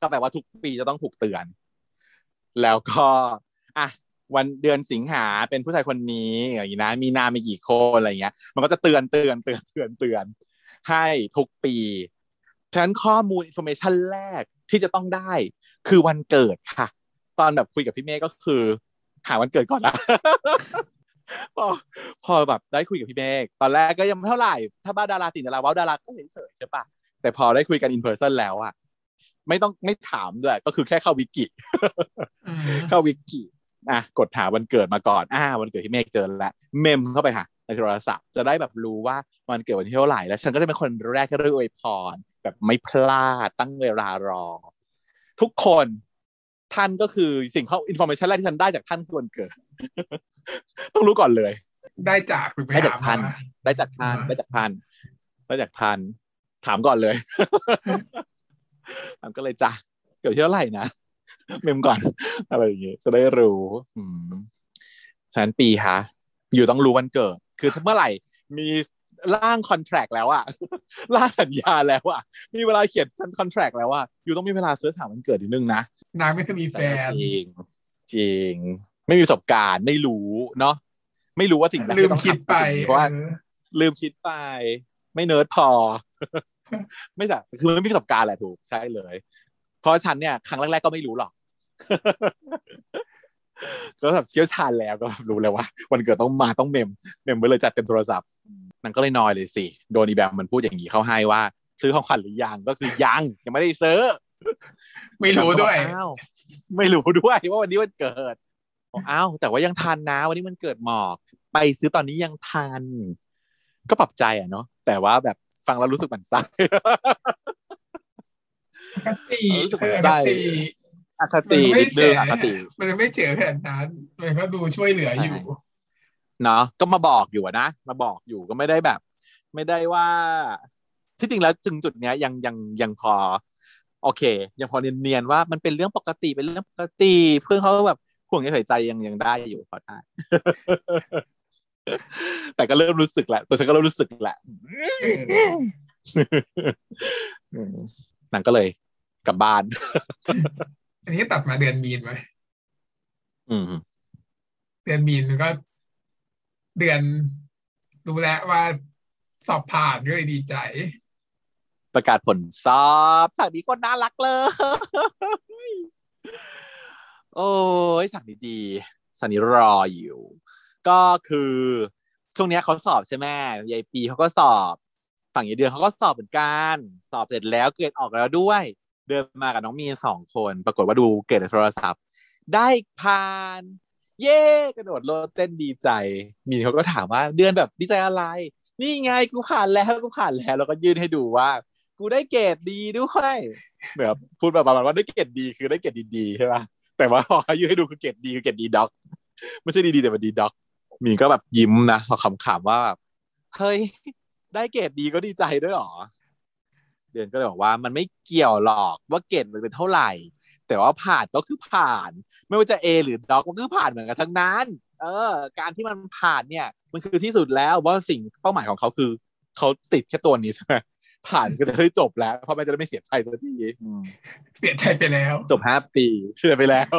[SPEAKER 2] ก็แปลว่าทุกปีจะต้องถูกเตือน แล้วก็อะวันเดือนสิงหาเป็นผู้ชายคนนี้อย่างนี้นะ มีนามีกี่คนอะไรเงี้ย มันก็จะเตือนเตือนเตือนเตือนเตือน ให้ทุกปีฉะนั้นข้อมูล information แรกที่จะต้องได้ คือวันเกิดค่ะ ตอนแบบคุยกับพี่เมฆก็คือ หาวันเกิดก่อนนะ พอพอแบบได้คุยกับพี่เมฆตอนแรกก็ยังไม่เท่าไหร่ ถ้าบ้าดาราติดดาราว้าวดาราก็เฉยๆใช่ปะแต่พอได้คุยกันอินเพรสเซนแล้วอะไม่ต้องไม่ถามด้วย ก็คือแค่เข้าวิกิ
[SPEAKER 1] อืม
[SPEAKER 2] เข้าวิกิอะกดหาวันเกิดมาก่อนอ่าวันเกิดพี่เมฆเจอแล้วเมมเข้าไปค่ะในโทรศัพท์จะได้แบบรู้ว่าวันเกิดวันที่เท่าไหร่แล้ว ฉันก็จะเป็นคนแรกที่ได้อวยพร แบบไม่พลาดตั้งเวลารอ ทุกคน ท่านก็คือสิ่งเข้า information แรกที่ฉันได้จากท่านคือวันเกิด ต้องรู้ก่อนเลย
[SPEAKER 1] ได้จากหรือไป
[SPEAKER 2] ได้จา
[SPEAKER 1] หาก
[SPEAKER 2] ท่าน
[SPEAKER 1] มา
[SPEAKER 2] ได้จากท่าน
[SPEAKER 1] อ่า
[SPEAKER 2] ได้จากท่านได้จากท่านถามก่อนเลยถามก็เลยจ้ะเกิดที่เท่าไหร่นะ mem ก่อน อะไรอย่างเงี้ยจะได้รู้อืมฉะนั้นปีฮะ you ต้องรู้วันเกิด คือถ้าเมื่อไหร่ มี ร่าง contract แล้วอะร่างสัญญาแล้วอะมีเวลาเขียน contract แล้วอะ you ต้องมีเวลา search หาวันเกิดนิดนึงนะ
[SPEAKER 1] นางไม่เคยมีแฟน
[SPEAKER 2] จริงจริง ไม่มีประสบการณ์ไม่รู้เนาะไม่รู้ว่าสิ่งแรก
[SPEAKER 1] ลื
[SPEAKER 2] ที่
[SPEAKER 1] ม
[SPEAKER 2] ต้อง
[SPEAKER 1] คิด
[SPEAKER 2] ทำ
[SPEAKER 1] ไป
[SPEAKER 2] คือสิ่งนี้เพราะว่า
[SPEAKER 1] เออ
[SPEAKER 2] ลืมคิดไป ไม่เนิร์ดพอ ไม่ใช่คือไม่มีประสบการณ์แหละถูกใช่เลย เพราะฉันเนี่ย ครั้งแรกๆก็ไม่รู้หรอก ก็แบบเชี่ยวชาญแล้วก็แบบรู้แล้วว่า วันเกิดต้องมาต้อง mem mem ไว้เลยจัดเต็มโทรศัพท์นางก็เลยนอยเลยสิโดนอีแบบมันพูดอย่างนี้เขาให้ว่า ซื้อของขวัญหรือยังก็คือยังยังไม่ได้ซื้อ
[SPEAKER 1] ไม่รู้ด้วย
[SPEAKER 2] อ้าวไม่รู้ด้วยว่าวันนี้วันเกิดบอกอ้าวแต่ว่ายังทันนะ วันนี้มันเกิดหมอก ไปซื้อตอนนี้ยังทัน ก็ปรับใจอะเนาะแต่ว่าแบบฟังแล้วรู้สึกหมันไส้
[SPEAKER 1] อคติ
[SPEAKER 2] เออรู้สึก
[SPEAKER 1] เออ
[SPEAKER 2] มัน
[SPEAKER 1] อ
[SPEAKER 2] ไส้
[SPEAKER 1] คติ
[SPEAKER 2] อคติ
[SPEAKER 1] มันไม่
[SPEAKER 2] นิดนึง
[SPEAKER 1] เจ๋
[SPEAKER 2] อคติ
[SPEAKER 1] มันไม่เจอขนาดนั้นมันก็ดูช่วยเหลืออยู่
[SPEAKER 2] ใช่เนาะก็มาบอกอยู่อะนะมาบอกอยู่ก็ไม่ได้แบบ ไม่ได้ว่า ที่จริงแล้วจึงจุดเนี้ยยังยังยังพอ โอเค ยังพอเนียนๆว่ามันเป็นเรื่องปกติเป็นเรื่องปกติ เพื่อนเขาแบบห่วงใยใส่ใจยังยังได้อยู่พอได้แต่ก็เริ่มรู้สึกแหละตัวฉันก็เริ่มรู้สึกแหละอืมนางก็เลยกลับบ้าน
[SPEAKER 1] อันนี้ตัดมาเดือนมีนไหม
[SPEAKER 2] อืม
[SPEAKER 1] เดือนมีนก็เดือนรู้แล้วว่าสอบผ่านก็เลยดีใจ
[SPEAKER 2] ประกาศผลสอบฉากนี้คนน่ารักเลย โอ้ยฉากนี้ดีฉากนี้รออยู่ ก็คือช่วงเนี้ยเขาสอบใช่ไหมยายปีเขาก็สอบ ฝั่งยายเดือนเขาก็สอบเหมือนกัน สอบเสร็จแล้วเกรดออกแล้วด้วย เดินมากับน้องมีนสองคน ปรากฏว่าดูเกรดโทรศัพท์ ได้ผ่าน เย่กระโดดโลดเต้นดีใจ มีนเขาก็ถามว่าเดือนแบบดีใจอะไร นี่ไงกูผ่านแล้วกูผ่านแล้ว แล้วก็ยื่นให้ดูว่า กูได้เกรดดีด้วยเหมือนพูดแบบประมาณว่าได้เกรดดีคือได้เกรดดีๆใช่ป่ะแต่ว่าพอยื่นให้ดูคือเกรด D คือเกรด D dog ไม่ใช่ดีๆแต่เป็น D dogมีนก็แบบยิ้มนะขำๆว่าแบบเฮ้ยได้เกรดดีก็ดีใจด้วยหรอ เดือนก็เลยบอกว่ามันไม่เกี่ยวหรอกว่าเกรดมันเป็นเท่าไหร่ แต่ว่าผ่านก็คือผ่าน ไม่ว่าจะ A หรือด็อกมันก็คือผ่านเหมือนกันทั้งนั้น เออ การที่มันผ่านเนี่ย มันคือที่สุดแล้วว่าสิ่งเป้าหมายของเขาคือเขาติดแค่ตัวนี้ใช่ไหมผ่านก็จะได้จบแล้วเพราะมันจะได้ไม่เสียใจสักทีอืม
[SPEAKER 1] เสียใจไปแล้ว
[SPEAKER 2] จบห้าปีเสียไปแล้ว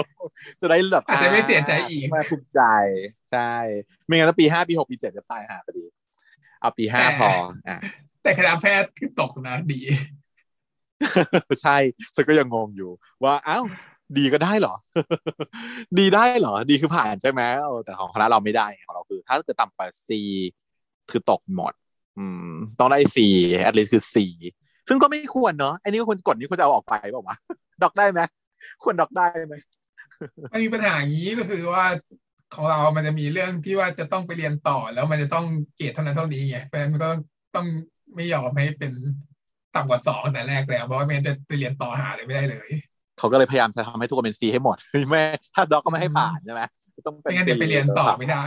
[SPEAKER 2] จะได้แบบ
[SPEAKER 1] อาจจะไม่เสียใจอีก
[SPEAKER 2] มาภูมิใจ ใช่ ไม่งั้นถ้าปีห้าปีหกปีเจ็ดจะตายห่าพอดี เอาปีห้าพออะ
[SPEAKER 1] แต่คณะแพทย์คือตกนะดี
[SPEAKER 2] ใช่ฉันก็ยังงงอยู่ว่าอ้าวดีก็ได้เหรอ ดีได้เหรอ ดีคือผ่านใช่ไหมเออแต่ของคณะเราไม่ได้ของเราคือ ถ้าเกิดต่ำกว่า C คือตกหมด อืม ต้องได้ C at least คือ C ซึ่งก็ไม่ควรเนาะไอ้นี่ก็ควรกดนี่ควรจะเอาออกไปเปล่าวะดอกได้ไหมควรดอกได้ไหม
[SPEAKER 1] มันมีปัญหาอย่างนี้ก็คือว่าของเรามันจะมีเรื่องที่ว่าจะต้องไปเรียนต่อแล้วมันจะต้องเกรดเท่านั้นเท่านี้ไงเพราะฉะนั้นมันก็ต้อง ไม่ยอมให้เป็นต่ำกว่าสองแต่แรกแล้ว เพราะว่าไม่งั้นจะไปเรียนต่อหาเลยไม่ได้เลย
[SPEAKER 2] เขาก็เลยพยายามจะทำให้ทุกคนเป็น C ให้หมดไม่ ถ้าด็อกก็ไม่ให้ผ่านใช่ไหมต้องเป็น
[SPEAKER 1] ไม่งั้น
[SPEAKER 2] C
[SPEAKER 1] เดี๋ยวไปเรียนต่อไม่ได้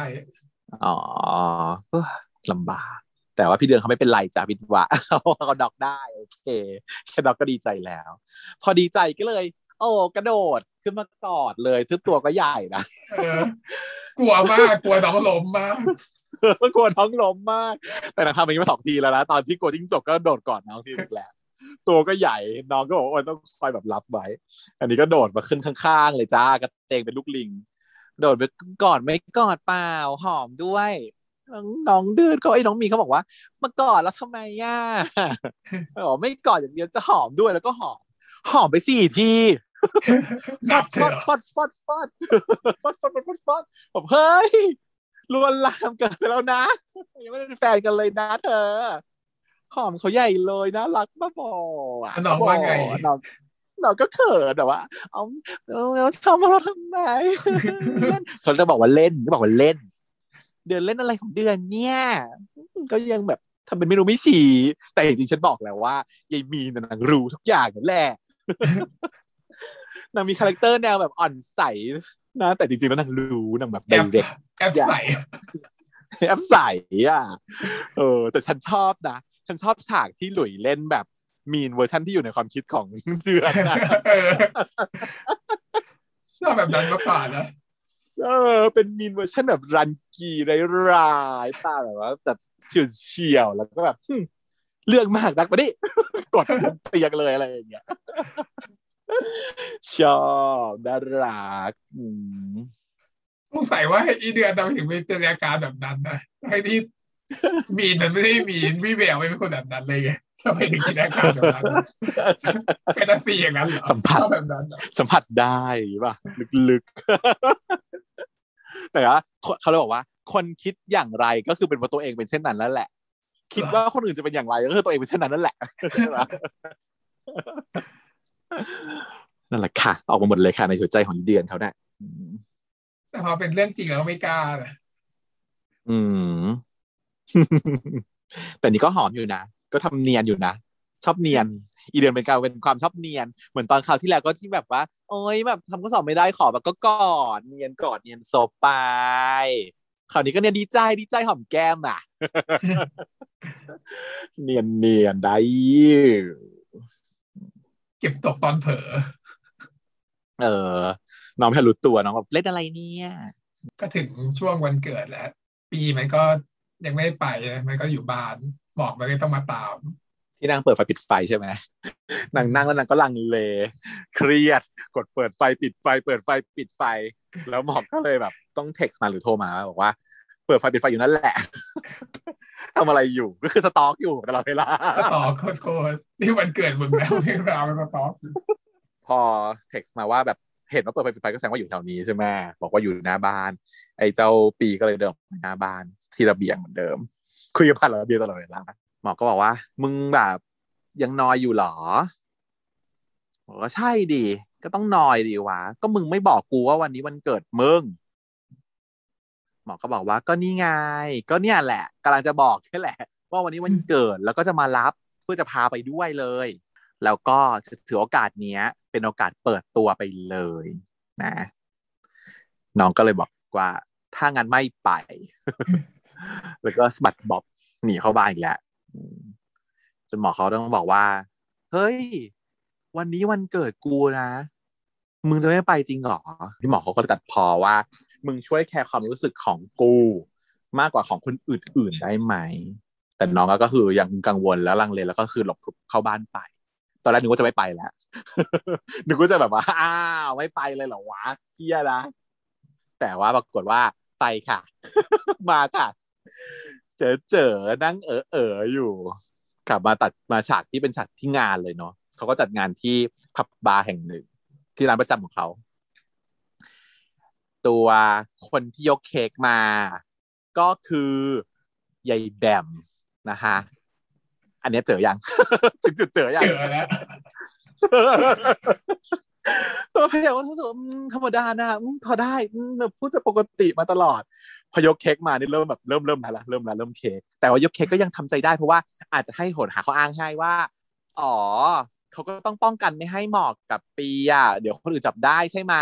[SPEAKER 2] อ๋อเอ้อลำบาก แต่ว่าพี่เดือนเขาไม่เป็นไรจ้ะพิดว่าเขาดอกได้ โอเคแค่ดอกก็ดีใจแล้ว พอดีใจก็เลย โอ้กระโดดขึ้นมากอดเลยทึกตัวก็ใหญ่นะ
[SPEAKER 1] เออกลัวมากกลัวน้องล้มมาก
[SPEAKER 2] กลัวท้องล้มมาก แต่นะทำอย่างนี้มาสองทีแล้วนะตอนที่กลัวจิ้งจกก็โดดก่อนน้องทีนึงแล้วตัวก็ใหญ่น้องก็บอกว่าโอ้ยต้องคอยแบบรับไว้ อันนี้ก็โดดมาขึ้นข้างๆ เลยจ้ากระเตงเป็นลูกลิง โดดไปกอดไม่กอดเปล่าหอมด้วยน้องน้องเดือนก็ไอ้ยน้องมีเขาบอกว่ามากอดแล้วทำไมย่าบอกไม่กอดอย่างเดียวจะหอมด้วยแล้วก็หอม หอมไปสี่ที
[SPEAKER 1] นับเถ
[SPEAKER 2] ฟอ
[SPEAKER 1] อะ
[SPEAKER 2] ดฟอดฟอดฟอดฟอดฟอดฟอดฟอดฟอดผมเฮ้ย ลวนลามกันไปแล้วนะยังไม่ได้เป็นแฟนกันเลยนะเธอ หอมเขาใหญ่เลยนะรักบ้าบออะ
[SPEAKER 1] น้องว่าไง
[SPEAKER 2] น้องน้องก็เขินแต่ว่าเอาเอาเอาทำเราทำไมเล่นเขาจะบอกว่าเล่นก็บอกว่าเล่น เดือนเล่นอะไรของเดือนเนี่ย ก็ยังแบบทำเป็นไม่รู้ไม่ชี้แต่จริงๆฉันบอกแล้วว่ายายมีนนะนางรู้ทุกอย่างนั่นแหละนางมี character แนวแบบอ่อนใส นะ แต่จริงๆแล้วนางรู้นางแบบ
[SPEAKER 1] แอ
[SPEAKER 2] เด็
[SPEAKER 1] ป
[SPEAKER 2] เด็ก
[SPEAKER 1] แอ๊บใส
[SPEAKER 2] แอ๊บใสอะเออ แต่ฉันชอบนะ ฉันชอบฉากที่หลุยเล่นแบบมีนเวอร์ชันที่อยู่ในความคิดของเดือนนะ
[SPEAKER 1] เออชอบแบบนั้นมากกว่านะ
[SPEAKER 2] เออ เป็นมีนเวอร์ชันแบบรันกีร้ายๆตาแบบว่าแบบเฉียวเฉียวๆแล้วก็แบบหึ่มเรื่องมากนักมาดิกดบนเตียงเลยอะไรอย่างเงี้ย ชอบน่ารักอืม
[SPEAKER 1] สงสัยว่าอีเดือนทำไมถึงเป็นจินตนาการแบบนั้นนะให้ที่มีนมันไม่ได้มีนพี่แววไม่เป็นคนแบบนั้นเลยไงทำไมถึงจินตนาการแบบนั้นเป็นอาซีอย่างนั้นเหรอ
[SPEAKER 2] สัมผัส
[SPEAKER 1] ชอบแบบนั้นเหรอ
[SPEAKER 2] สัมผัสได้ป่ะ ลึกๆ แต่ว่าเขาเลยบอกว่า คนคิดอย่างไรก็คือเป็นเพราะตัวเองเป็นเช่นนั้นแล้วแหละ คิดว่าคนอื่นจะเป็นอย่างไรก็คือตัวเองเป็นเช่นนั้นนั่นแหละใช่ไหม นั่นแหละค่ะ ออกมาหมดเลยค่ะในหัวใจของอีเดือนเขาเนี่ยอืม
[SPEAKER 1] แต่พอเป็นเรื่องจริงแล้วไม่กล้านะ
[SPEAKER 2] อืม แต่นี่ก็หอมอยู่นะ ก็ทำเนียนอยู่นะ ชอบเนียน อีเดือนเป็นการเป็นความชอบเนียน เหมือนตอนคราวที่แล้วก็ที่แบบว่า โอ้ยแบบทำข้อสอบไม่ได้ขอแบบก็กอดเนียนกอดเนียนโซบไปคราวนี้ก็เนี่ยดีใจดีใจหอมแก้มอะ เนียนเนียนได้อยู่
[SPEAKER 1] เก็บตกตอนเผลอ
[SPEAKER 2] เออ น้องไม่ทันรู้ตัวน้องแบบเล่นอะไรเนี่ย
[SPEAKER 1] ก็ถึงช่วงวันเกิดแล้ว ปีมันก็ยังไม่ได้ไปเลยมันก็อยู่บ้านบอกมันเลยต้องมาตาม
[SPEAKER 2] ที่นางเปิดไฟปิดไฟใช่ไหมนางนั่งแล้วนางก็ลังเล เครียด กดเปิดไฟปิดไฟ เปิดไฟปิดไฟ แล้วหมอกก็เลยแบบ ต้องเท็กซ์มาหรือโทรมาบอกว่า เปิดไฟปิดไฟอยู่นั่นแหละทำอะไรอยู่ก็คือสต็อกอยู่ตลอดเวลา
[SPEAKER 1] stalkโคตรๆนี่วันเกิดมึงแล้วนี่เราเป็น stalk
[SPEAKER 2] พอเท็กซ์มาว่าแบบเห็นว่าเปิดไฟปิดไฟก็แสดงว่าอยู่แถวนี้ใช่ไหมบอกว่าอยู่หน้าบ้าน ไอ้เจ้าปีก็เลยเดินออกไปหน้าบ้านที่ระเบียงเหมือนเดิม คุยกับผ่านระเบียงตลอดเวลาหมอกก็บอกว่า มึงแบบยังนอยอยู่เหรอบอกว่าใช่ดิก็ต้องนอยดีวะก็มึงไม่บอกกูว่าวันนี้วันเกิดมึง หมอกก็บอกว่าก็นี่ไง ก็เนี่ยแหละกำลังจะบอกแค่แหละ ว่าวันนี้วันเกิดแล้วก็จะมารับเพื่อจะพาไปด้วยเลย แล้วก็จะถือโอกาสเนี้ย เป็นโอกาสเปิดตัวไปเลยนะน้องก็เลยบอกว่า ถ้างั้นไม่ไป แล้วก็สบัดบ๊อบหนีเข้าบ้านอีกแล้วจนหมอเขาต้องบอกว่า เฮ้ย วันนี้วันเกิดกูนะ มึงจะไม่ไปจริงเหรอพี่หมอเขาก็ตัดพอว่า มึงช่วยแคร์ความรู้สึกของกู มากกว่าของคนอื่นๆได้ไหม แต่น้องก็คือยังกังวลแล้วลังเลแล้วก็คือหลบเข้าบ้านไป ตอนแรกหนึกว่าจะไม่ไปแล้วหนึกว่าจะแบบว่าอ้าวไม่ไปเลยเหรอวะเฮียนะแต่ว่าปรากฏว่าไปค่ะ มาค่ะ เจอเจอนั่งเออเอออยู่ กลับมาตัดมาฉากที่เป็นฉากที่งานเลยเนาะเขาก็จัดงานที่ผับบาร์แห่งหนึ่ง ที่ร้านประจำของเขา ตัวคนที่ยกเค้กมา ก็คือยายแบมนะคะอันเนี้ยเจอยังถึงจุดเจอยัง
[SPEAKER 1] เจอแล้ว
[SPEAKER 2] ตัวพยาก็รู้สึกว่าอืมธรรมดานะอืมพอได้อืมแบบพูดแบบปกติมาตลอด พอยกเค้กมานี่เริ่มแบบเริ่มเริ่มแล้วละเริ่มแล้วเริ่มเค้กแต่ว่ายกเค้กก็ยังทำใจได้เพราะว่าอาจจะให้โหนหาเขาอ้างให้ว่า อ๋อเขาก็ต้องป้องกันไม่ให้หมอกกับปีอะเดี๋ยวคนอื่นจับได้ใช่ไหม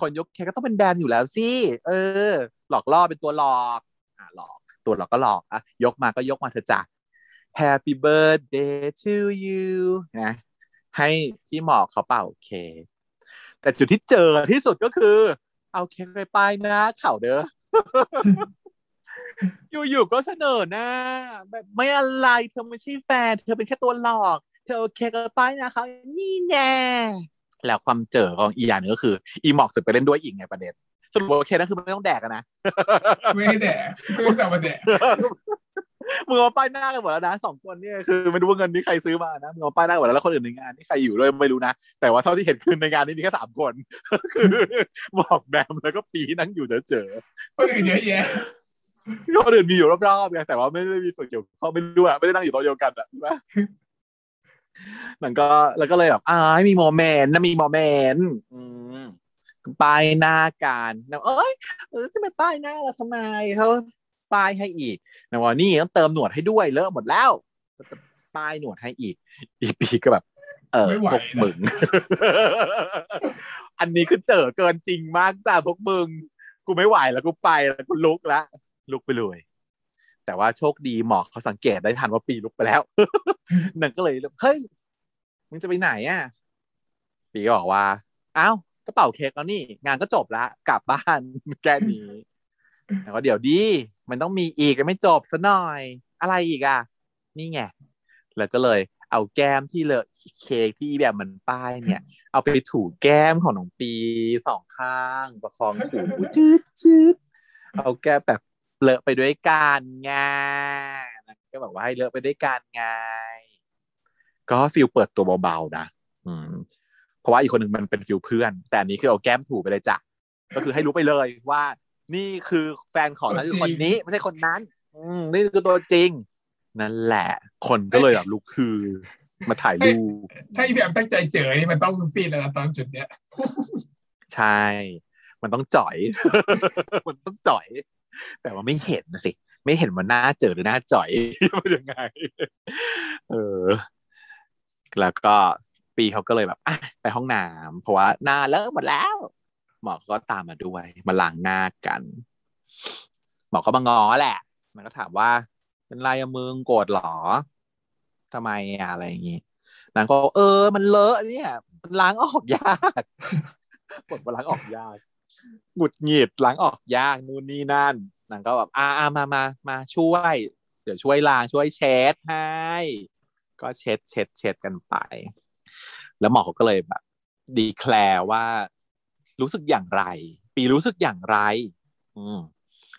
[SPEAKER 2] คนยกเคกก็ต้องเป็นแบรนด์อยู่แล้วสิเออ หลอกล่อเป็นตัวหลอกอะหลอกตัวหลอกก็หลอกอะยกมาก็ยกมาเถอจ้ะ Happy birthday to you นะให้พี่หมอกเขาเป่าเค้กแต่จุดที่เจอที่สุดก็คือ เอาเค้กไปป้ายหน้าเขาเด้ออยู่ๆก็เสนอหน้าแบบไม่อะไรเธอไม่ใช่แฟน เธอเป็นแค่ตัวหลอก เธอเอเค้กไปป้ายน้าเขานี่แน่ แล้วความเจอของอีกอย่างหนึงก็คืออีหมอกสึกไปเล่นด้วยอีกไงประเด็นสรุปว่าโอเคนั่นคือไม่ต้องแดกกันนะ
[SPEAKER 1] ไม่ให้แดกไม่ให้สับมาแดก
[SPEAKER 2] มึงเอาป้ายหน้ากันหมดแล้วนะสองคนเนี่ยคือไม่รู้ว่าเงินนี้ใครซื้อมานะมึงเอาป้ายหน้ากันหมดแล้วแล้วคนอื่นในงานนี่ใครอยู่ด้วยไม่รู้นะแต่ว่าเท่าที่เห็นคือในงานนี้มีแค่สามคนคือบอกแบมแล้วก็ปีนั่งอยู่เจอ
[SPEAKER 1] คนอื่นเยอะแยะ
[SPEAKER 2] ๆคนอื่นมีอยู่รอบๆไงแต่ว่าไม่ได้มีส่วนเกี่ยวข้องไม่รู้อะไม่ได้นั่งอยู่โต๊ะเดียวกันอะใช่ไหม มันก็แล้วก็เลยแบบอ่ามีโมเมนต์นะมีโมเมนต์อืมป้ายหน้ากันนะเอ้ยเออจะไปป้ายหน้าเราทำไมเขาป้ายให้อีกนะว่านี่ต้องเติมหนวดให้ด้วยเลอะหมดแล้วป้ายหนวดให้อีก อีปีก็แบบ เออ
[SPEAKER 1] ไม่ไหว
[SPEAKER 2] พวก
[SPEAKER 1] นะ
[SPEAKER 2] มึง อันนี้คือเจอเกินจริงมากจ้าพวกมึง กูไม่ไหวแล้วกูไปแล้วกูลุกแล้วลุกไปเลย แต่ว่าโชคดีหมอเขาสังเกตได้ทันว่าปีลุกไปแล้วนั่นก็เลยเฮ้ยมึงจะไปไหนอะ ปีก็บอกว่าเอ้าวกระเป๋าเค้กแล้วนี่ งานก็จบแล้วกลับบ้านแค่นี้แต่ว่าเดี๋ยวดีมันต้องมีอีกยังไม่จบซะหน่อย อะไรอีกอะ นี่ไงแล้วก็เลยเอาแก้มที่เลอะเค้กที่แบบมันป้ายเนี่ย เอาไปถูแก้มของน้องปีสองข้าง ประคองถูจืดจืดเอาแก้มแบบ เลอะไปด้วยกันไงก็บอกว่าให้เลอะไปด้วยกันไงก็ feel เปิดตัวเบาๆนะอืม เพราะว่าอีกคนหนึ่งมันเป็น feel เพื่อน แต่อันนี้คือเอาแก้มถูไปเลยจ้ะก็คือให้รู้ไปเลยว่า นี่คือแฟนของนั่นคือคนนี้ไม่ใช่คนนั้น อืมนี่คือตัวจริง นั่นแหละ คนก็เลยแบบลุกคือ มาถ่ายรูป
[SPEAKER 1] ถ้าอีแบบตั้งใจเจอนี่มันต้องซีดแล้วนะตอนจุดเนี้ย
[SPEAKER 2] ใช่ มันต้องจ่อย มันต้องจ่อย แต่ว่าไม่เห็นนะสิ ไม่เห็นมันหน้าเจอหรือหน้าจ่อยมันยังไง เออ แล้วก็ปีเขาก็เลยแบบไปห้องน้ำเพราะว่าหน้าเลอะหมดแล้ว หมอก็ตามมาด้วย มาล้างหน้ากัน หมอก็มางอแหละ มันก็ถามว่า เป็นไรอะมึงโกรธหรอทำไมอะอะไรอย่างงี้นางก็เออ มันเลอะเนี่ย มันล้างออกยากปวดมาล้างออกยาก หงุดหงิดล้างออกยากนู่นนี่นั่นนางก็แบบอ่ามามามาช่วย เดี๋ยวช่วยล้างช่วยเช็ดให้ ก็เช็ดเช็ดเช็ดกันไป แล้วหมอเขาก็เลยแบบดีแคลร์ว่า รู้สึกอย่างไร ปีรู้สึกอย่างไร อืม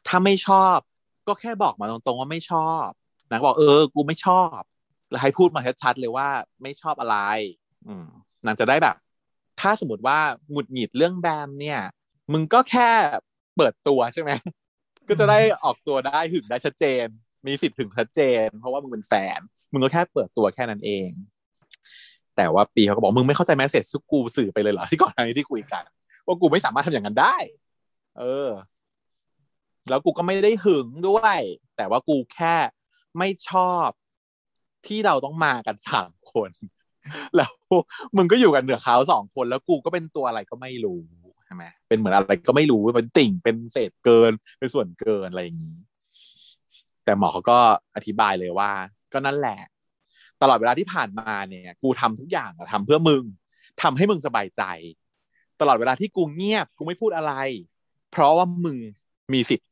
[SPEAKER 2] ถ้าไม่ชอบก็แค่บอกมาตรงๆว่าไม่ชอบนางบอกเออ กูไม่ชอบ แล้วให้พูดมาชัดๆเลยว่าไม่ชอบอะไร อืมนางจะได้แบบ ถ้าสมมติว่าหงุดหงิดเรื่องแบมเนี่ย มึงก็แค่เปิดตัวใช่ไหมก็จะได้ออกตัวได้หึงได้ชัดเจน มีสิทธิ์ถึงชัดเจน เพราะว่ามึงเป็นแฟน มึงก็แค่เปิดตัวแค่นั้นเอง แต่ว่าปีเขาก็บอกมึงไม่เข้าใจแมสเซจที่กูสื่อไปเลยเหรอที่ก่อนหน้านี้ที่คุยกันว่ากูไม่สามารถทำอย่างนั้นได้ เออ แล้วกูก็ไม่ได้หึงด้วย แต่ว่ากูแค่ไม่ชอบที่เราต้องมากันสามคน แล้วมึงก็อยู่กันเหนือเขาสองคน แล้วกูก็เป็นตัวอะไรก็ไม่รู้ใช่ไหมเป็นเหมือนอะไรก็ไม่รู้เป็นติ่งเป็นเศษเกินเป็นส่วนเกินอะไรอย่างนี้ แต่หมอเขาก็อธิบายเลยว่า ก็นั่นแหละ ตลอดเวลาที่ผ่านมาเนี่ย กูทำทุกอย่างอะทำเพื่อมึงทำให้มึงสบายใจ ตลอดเวลาที่กูเงียบกูไม่พูดอะไร เพราะว่ามึงมีสิทธิ์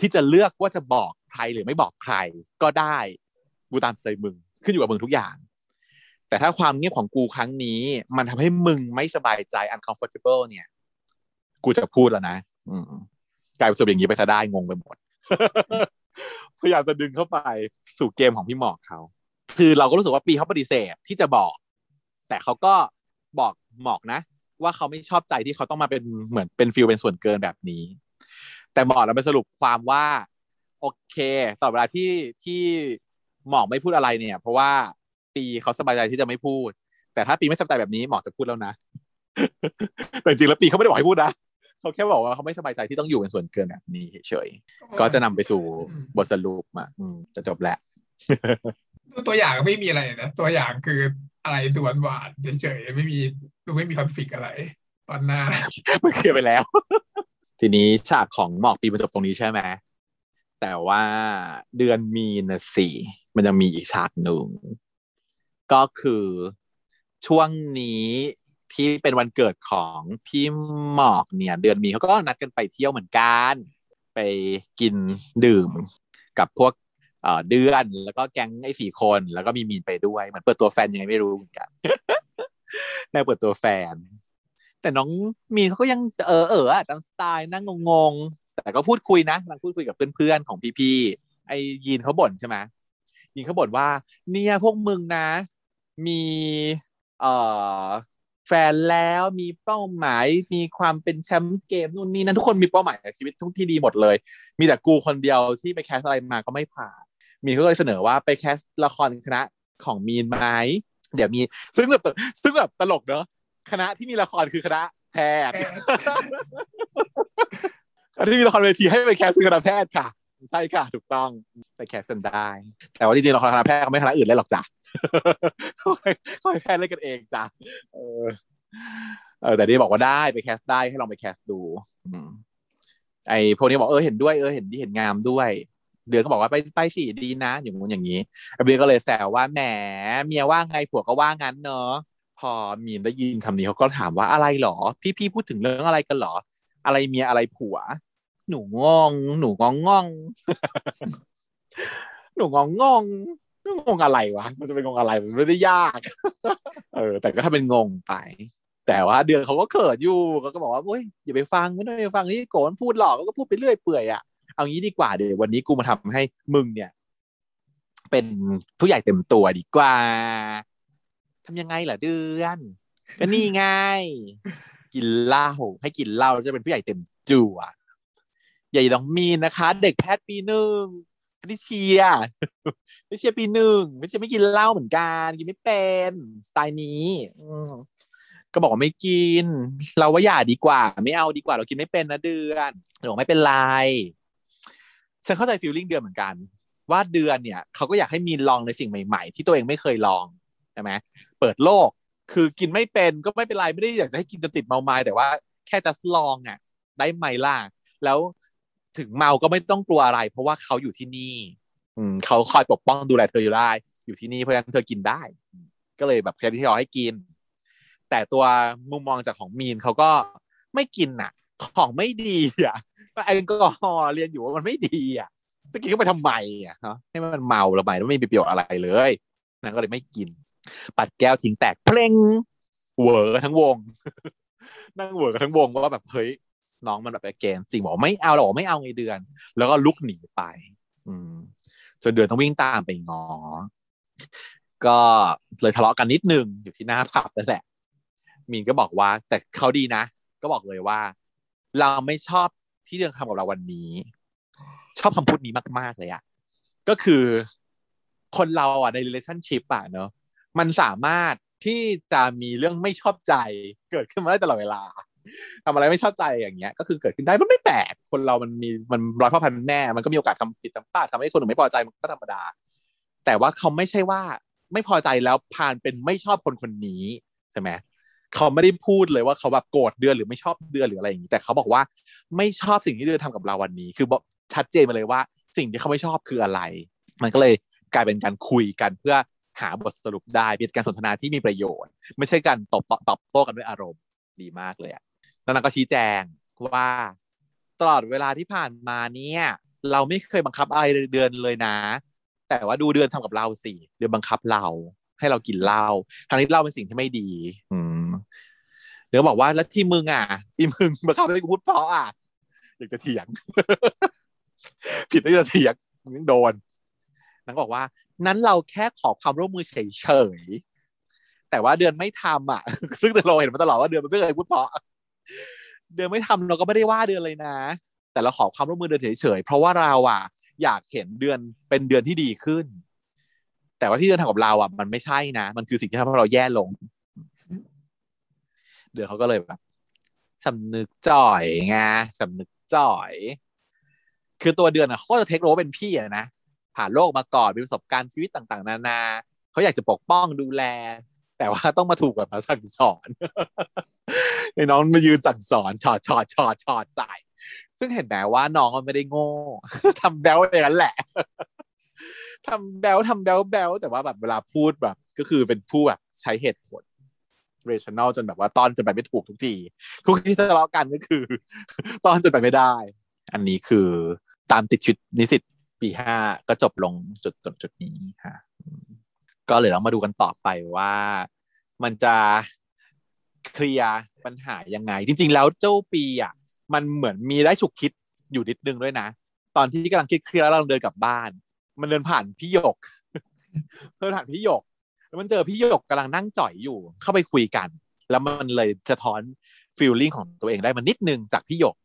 [SPEAKER 2] ที่จะเลือกว่าจะบอกใครหรือไม่บอกใคร ก็ได้กูตามใจมึงขึ้นอยู่กับมึงทุกอย่างแต่ถ้าความเงียบของกูครั้งนี้ มันทำให้มึงไม่สบายใจ uncomfortable เนี่ย กูจะพูดแล้วนะกลายเป็นสรุปอย่างนี้ไปซะได้งงไปหมดพยายามจะดึงเข้าไปสู่เกมของพี่หมอกเขาคือเราก็รู้สึกว่าปีเขาปฏิเสธที่จะบอก แต่เขาก็บอกหมอกนะ ว่าเขาไม่ชอบใจที่เขาต้องมาเป็นเหมือนเป็นฟิลเป็นส่วนเกินแบบนี้ แต่หมอกเราไปสรุปความว่า โอเคต่อเวลาที่ที่หมอกไม่พูดอะไรเนี่ย เพราะว่าปีเขาสบายใจที่จะไม่พูด แต่ถ้าปีไม่สบายใจแบบนี้หมอกจะพูดแล้วนะ แต่จริงแล้วปีเขาไม่ได้บอกให้พูดนะ เขาแค่บอกว่าเขาไม่สบายใจที่ต้องอยู่เป็นส่วนเกินแบบนี้เฉยๆก็จะนำไปสู่บทสรุปอะอืมจะจบแหละ
[SPEAKER 1] ตัวอย่างไม่มีอะไรนะ ตัวอย่างคืออะไรดวนหวานเฉยๆไม่มีดูไม่มีคอนฟ lict อะไร ตอนหน้า
[SPEAKER 2] มันเคลียร์ไปแล้ว ทีนี้ฉากของหมอกปีมันจบตรงนี้ใช่ไหมแต่ว่าเดือนมีนะสี่มันจะมีอีกฉากหนึ่งก็คือช่วงนี้ ที่เป็นวันเกิดของพี่หมอกเนี่ย เดือนมีเขาก็นัดกันไปเที่ยวเหมือนกัน ไปกินดื่มกับพวกเดือนแล้วก็แก๊งไอ้สี่คน แล้วก็มีมีนไปด้วยเหมือนเปิดตัวแฟนยังไงไม่รู้เหมือนกันในเปิดตัวแฟน แต่น้องมีนเขาก็ยังเออเออตามสไตล์นั่งงงๆแต่ก็พูดคุยนะกำลังพูดคุยกับเพื่อนๆของพี่ๆไอ้ยีนเขาบ่นใช่ไหมยีนเขาบ่นว่า เนี่ยพวกมึงนะ มีเอ่อ แฟนแล้วมีเป้าหมายมีความเป็นแชมป์เกมนู่นนี่นั่นทุกคนมีเป้าหมายในชีวิตทุกที่ดีหมดเลย มีแต่กูคนเดียวที่ไปแคสอะไรมาก็ไม่ผ่านมีนเขาก็เลยเสนอว่าไปแคสละครคณะของมีนไหมเดี๋ยวมีซึ่งแบบซึ่งแบบตลกเนอะคณะที่มีละครคือคณะแพทย์คณะที่มีละครเวทีให้ไป cast คือคณะแพทย์ค่ะใช่ค่ะ ถูกต้องไป cast กันได้ แต่ว่าจริงๆละครคณะแพทย์เขาไม่คณะอื่นเล่นหรอกจ้ะ เขาให้เขาให้แพทย์เล่นกันเองจ้ะเออเออแต่นี่บอกว่าได้ไป cast ได้ให้ลองไป cast ดูไอ้พวกนี้บอกเออเห็นด้วยเออเห็นดีเห็นงามด้วย เดือนก็บอกว่าไปไปสิดีนะ อย่างงู้นอย่างนี้ไอ้เบียก็เลยแซวว่าแหมเมียว่าไงผัวก็ว่างั้นเนอะพอมีนได้ยินคำนี้เขาก็ถามว่าอะไรหรอ พี่พี่พูดถึงเรื่องอะไรกันหรอ อะไรเมียอะไรผัว หนูงงหนูงองงอง หนูงองงอง งงอะไรวะ มันจะเป็นงงอะไร มันไม่ได้ยาก เออ แต่ก็ถ้าเป็นงงไป แต่ว่าเดือนเขาก็เขินอยู่เขาก็บอกว่าเฮ้ยอย่าไปฟังไม่ต้องไปฟังนี่โกนพูดหลอกก็พูดไปเรื่อยเปื่อยอะ เอางี้ดีกว่าเดี๋ยววันนี้กูมาทำให้มึงเนี่ย เป็นผู้ใหญ่เต็มตัวดีกว่าทำยังไงล่ะเดือน ก็นี่ไง กินเหล้าให้กินเหล้าแล้วจะเป็นผู้ใหญ่เต็มตัวใหญ่ต้องมีนะคะ เด็กแพทย์ปีหนึ่ง ไม่เชียร์ไม่เชียร์ปีหนึ่งไม่เชียไม่กินเหล้าเหมือนกันกินไม่เป็นสไตล์นี้ก็บอกว่าไม่กิน เราว่าอย่าดีกว่า ไม่เอาดีกว่า เรากินไม่เป็นนะเดือนเราบอไม่เป็นไรฉันเข้าใจฟีลลิ่งเดือนเหมือนกัน ว่าเดือนเนี่ยเขาก็อยากให้มีลองในสิ่งใหม่ ๆ ที่ตัวเองไม่เคยลองใช่ไหมเปิดโลกคือกินไม่เป็นก็ไม่เป็นไรไม่ได้อยากจะให้กินจนติดเมาไม้แต่ว่าแค่จะลองอะ ได้ไหมล่ะแล้ว ถึงเมาก็ไม่ต้องกลัวอะไร เพราะว่าเขาอยู่ที่นี่ อืมเขาคอยปกป้องดูแลเธออยู่ได้ อยู่ที่นี่เพราะฉะนั้นเธอกินได้ ก็เลยแบบแค่ที่เขาให้กิน แต่ตัวมุมมองจากของมีนเขาก็ไม่กินอะ ของไม่ดีอะแอลกอฮอล์เรียนอยู่ว่ามันไม่ดีอะจะกินเข้าไปทำไมอะฮะให้มันเมาแล้วไมไม่มีประโยชน์อะไรเลยนางก็เลยไม่กิน ปัดแก้วทิ้งแตกเพลงเวอกันทั้งวง นั่งเวอกันทั้งวงว่าแบบเฮ้ย น้องมันแบบเกณฑ์สิ่งบอกไม่เอาหรอกไม่เอาไงเดือน แล้วก็ลุกหนีไป อืมจนเดือนต้องวิ่งตามไปงอ ก็เลยทะเลาะกันนิดนึงอยู่ที่หน้าผับนั่นแหละ มีนก็บอกว่า แต่เขาดีนะ ก็บอกเลยว่า เราไม่ชอบที่เดือนทำกับเราวันนี้ ชอบคำพูดนี้มาก ๆ เลยอะก็คือคนเราอะใน relationship อะเนอะมันสามารถที่จะมีเรื่องไม่ชอบใจเกิดขึ้นมาได้ตลอดเวลา ทำอะไรไม่ชอบใจอย่างเงี้ย ก็คือเกิดขึ้นได้มันไม่แปลกคนเรามันมีมันร้อยพ่อพันแม่มันก็มีโอกาสทำผิดทำพลาดทำให้คนอื่นไม่พอใจมันก็ธรรมดา แต่ว่าเขาไม่ใช่ว่าไม่พอใจแล้วผ่านเป็นไม่ชอบคนคนนี้ใช่ไหมเขาไม่ได้พูดเลยว่าเขาแบบโกรธเดือนหรือไม่ชอบเดือนหรืออะไรอย่างนี้แต่เขาบอกว่าไม่ชอบสิ่งที่เดือนทำกับเราวันนี้ คือบอกชัดเจนมาเลยว่า สิ่งที่เขาไม่ชอบคืออะไร มันก็เลยกลายเป็นการคุยกันเพื่อหาบทสรุปได้เป็นการสนทนาที่มีประโยชน์ ไม่ใช่การตอบตอบโต้กันด้วยอารมณ์ดีมากเลยอะ แล้วนางก็ชี้แจงว่าตลอดเวลาที่ผ่านมาเนี่ย เราไม่เคยบังคับอะไรเดือนเลยนะ แต่ว่าดูเดือนทำกับเราสิเดือนบังคับเรา ให้เรากินเหล้าทางนี้เหล้าเป็นสิ่งที่ไม่ดี อืมเดี๋ยวบอกว่าแล้วที่มึงอะที่มึงบังคับให้กูพูดเพราะอะอยากจะเถียง ผิดแล้วจะเถียงมึงโดนนางบอกว่า นั้นเราแค่ขอความร่วมมือเฉยๆแต่ว่าเดือนไม่ทำอะ ซึ่งเราเห็นมาตลอดว่าเดือนมันไม่เคยพูดเพราะ เดือนไม่ทำเราก็ไม่ได้ว่าเดือนเลยนะ แต่เราขอความร่วมมือเดือนเฉยๆเพราะว่าเราอะอยากเห็นเดือนเป็นเดือนที่ดีขึ้น แต่ว่าที่เดือนทำกับเราอะมันไม่ใช่นะ มันคือสิ่งที่ทำให้เราแย่ลง เดือนเขาก็เลยแบบสำนึกจ่อยไงสำนึกจ่อย คือตัวเดือนอะเขาก็จะเทคโรเป็นพี่อะนะผ่านโลกมาก่อนมีประสบการณ์ชีวิตต่าง ๆ นานาเขาอยากจะปกป้องดูแล แต่ว่าต้องมาถูกแบบมาสั่งสอนไอ้น้องมายืนสั่งสอนชอดชอดชอดชอดใส่ซึ่งเห็นไหมว่าน้องมันไม่ได้โง่ทำแบลอย่างนั้นแหละทำแบลทำแบลแบลแต่ว่าแบบเวลาพูดแบบ ก็คือเป็นผู้แบบใช้เหตุผล rational จนแบบว่าตอนจนไปไม่ถูกทุกที ทุกที่ทะเลาะกันก็คือ ตอนจนไปไม่ได้ อันนี้คือตามติดชีวิตนิสิตปีห้าก็จบลงจุดจุดจุดนี้ฮะ ก็เลยเรามาดูกันต่อไปว่ามันจะเคลียร์ปัญหายังไง จริง ๆ แล้วเจ้าปีอะมันเหมือนมีได้ฉุกคิดอยู่นิดนึงด้วยนะ ตอนที่กำลังคิดเคลียร์แล้วเราเดินกลับบ้าน มันเดินผ่านพี่หยกเดินผ่านพี่หยก แล้วมันเจอพี่หยกกำลังนั่งจ่อยอยู่ เข้าไปคุยกัน แล้วมันเลยสะท้อนฟีลลิ่งของตัวเองได้มานิดนึงจากพี่หยก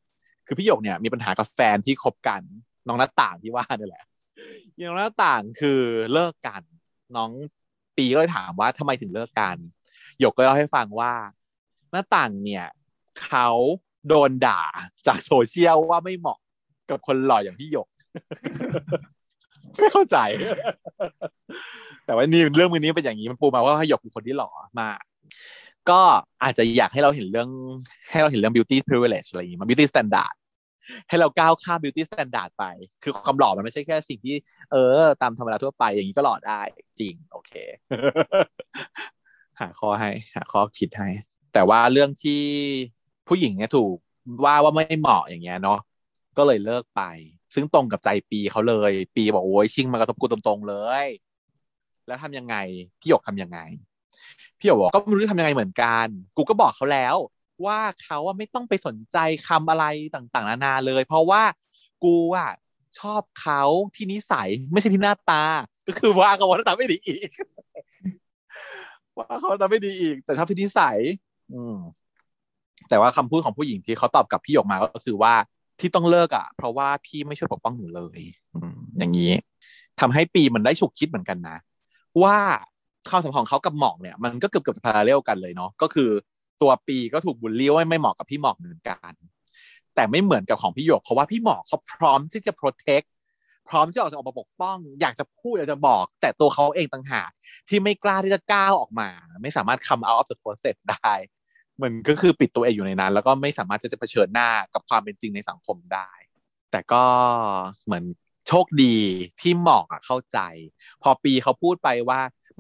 [SPEAKER 2] คือพี่หยกเนี่ยมีปัญหากับแฟนที่คบกัน น้องหน้าต่างที่ว่านี่แหละน้องหน้าต่างคือเลิกกัน น้องปีก็เลยถามว่าทำไมถึงเลิกกันหยกก็เล่าให้ฟังว่าหน้าต่างเนี่ยเขาโดนด่าจากโซเชียลว่าไม่เหมาะกับคนหล่ออย่างพี่หยกไม่เข้าใจ แต่ว่านี่เรื่องมือนี้เป็นอย่างนี้มันปูมาว่าให้หยกเป็นคนที่หล่อมากก็อาจจะอยากให้เราเห็นเรื่อง ให้เราเห็นเรื่อง beauty privilege อะไรอย่างนี้มา beauty standard ให้เราก้าวข้าม beauty standard ไป คือความหล่อมันไม่ใช่แค่สิ่งที่ เออ ตามธรรมดาทั่วไปอย่างนี้ก็หล่อได้จริง โอเค หาข้อให้ หาข้อคิดให้ แต่ว่าเรื่องที่ผู้หญิงเนี่ยถูกว่าว่าไม่เหมาะอย่างเงี้ยเนาะก็เลยเลิกไป ซึ่งตรงกับใจปีเขาเลย ปีบอกโอ้ยชิงมากระทบกูตรงๆเลย แล้วทำยังไง พี่หยกทำยังไง พี่หยกบอกก็ไม่รู้จะทำยังไงเหมือนกัน กูก็บอกเขาแล้ว ว่าเขาว่าไม่ต้องไปสนใจคำอะไรต่างๆ นานาเลย เพราะว่ากูอะชอบเขาที่นิสัยไม่ใช่ที่หน้าตา ก็คือว่าเขาว่าหน้าตาไม่ดีอีก ว่าเขาทำไม่ดีอีก แต่ชอบที่นิสัย อืม แต่ว่าคำพูดของผู้หญิงที่เขาตอบกับพี่หยกมาก็คือว่าที่ต้องเลิกอะ เพราะว่าพี่ไม่ช่วยปกป้องหนูเลยอืมอย่างนี้ทำให้ปีมันได้ฉุกคิดเหมือนกันนะ ว่าความสัมพันธ์ของเขากับหมอกเนี่ย มันก็เกือบเกือบจะพาราเรลกันเลยเนาะก็คือ ตัวปีก็ถูกบูลลี่ว่าไม่เหมาะกับพี่หมอกเหมือนกัน แต่ไม่เหมือนกับของพี่หยกเพราะว่าพี่หมอกเขาพร้อมที่จะ protect พร้อมที่จะออกมาปกป้อง อยากจะพูดอยากจะบอก แต่ตัวเขาเองต่างหากที่ไม่กล้าที่จะก้าวออกมา ไม่สามารถ come out of the closet ได้เหมือนก็คือปิดตัวเองอยู่ในนั้น แล้วก็ไม่สามารถจะจะเผชิญหน้ากับความเป็นจริงในสังคมได้ แต่ก็เหมือนโชคดีที่หมอกอะเข้าใจ พอปีเขาพูดไปว่า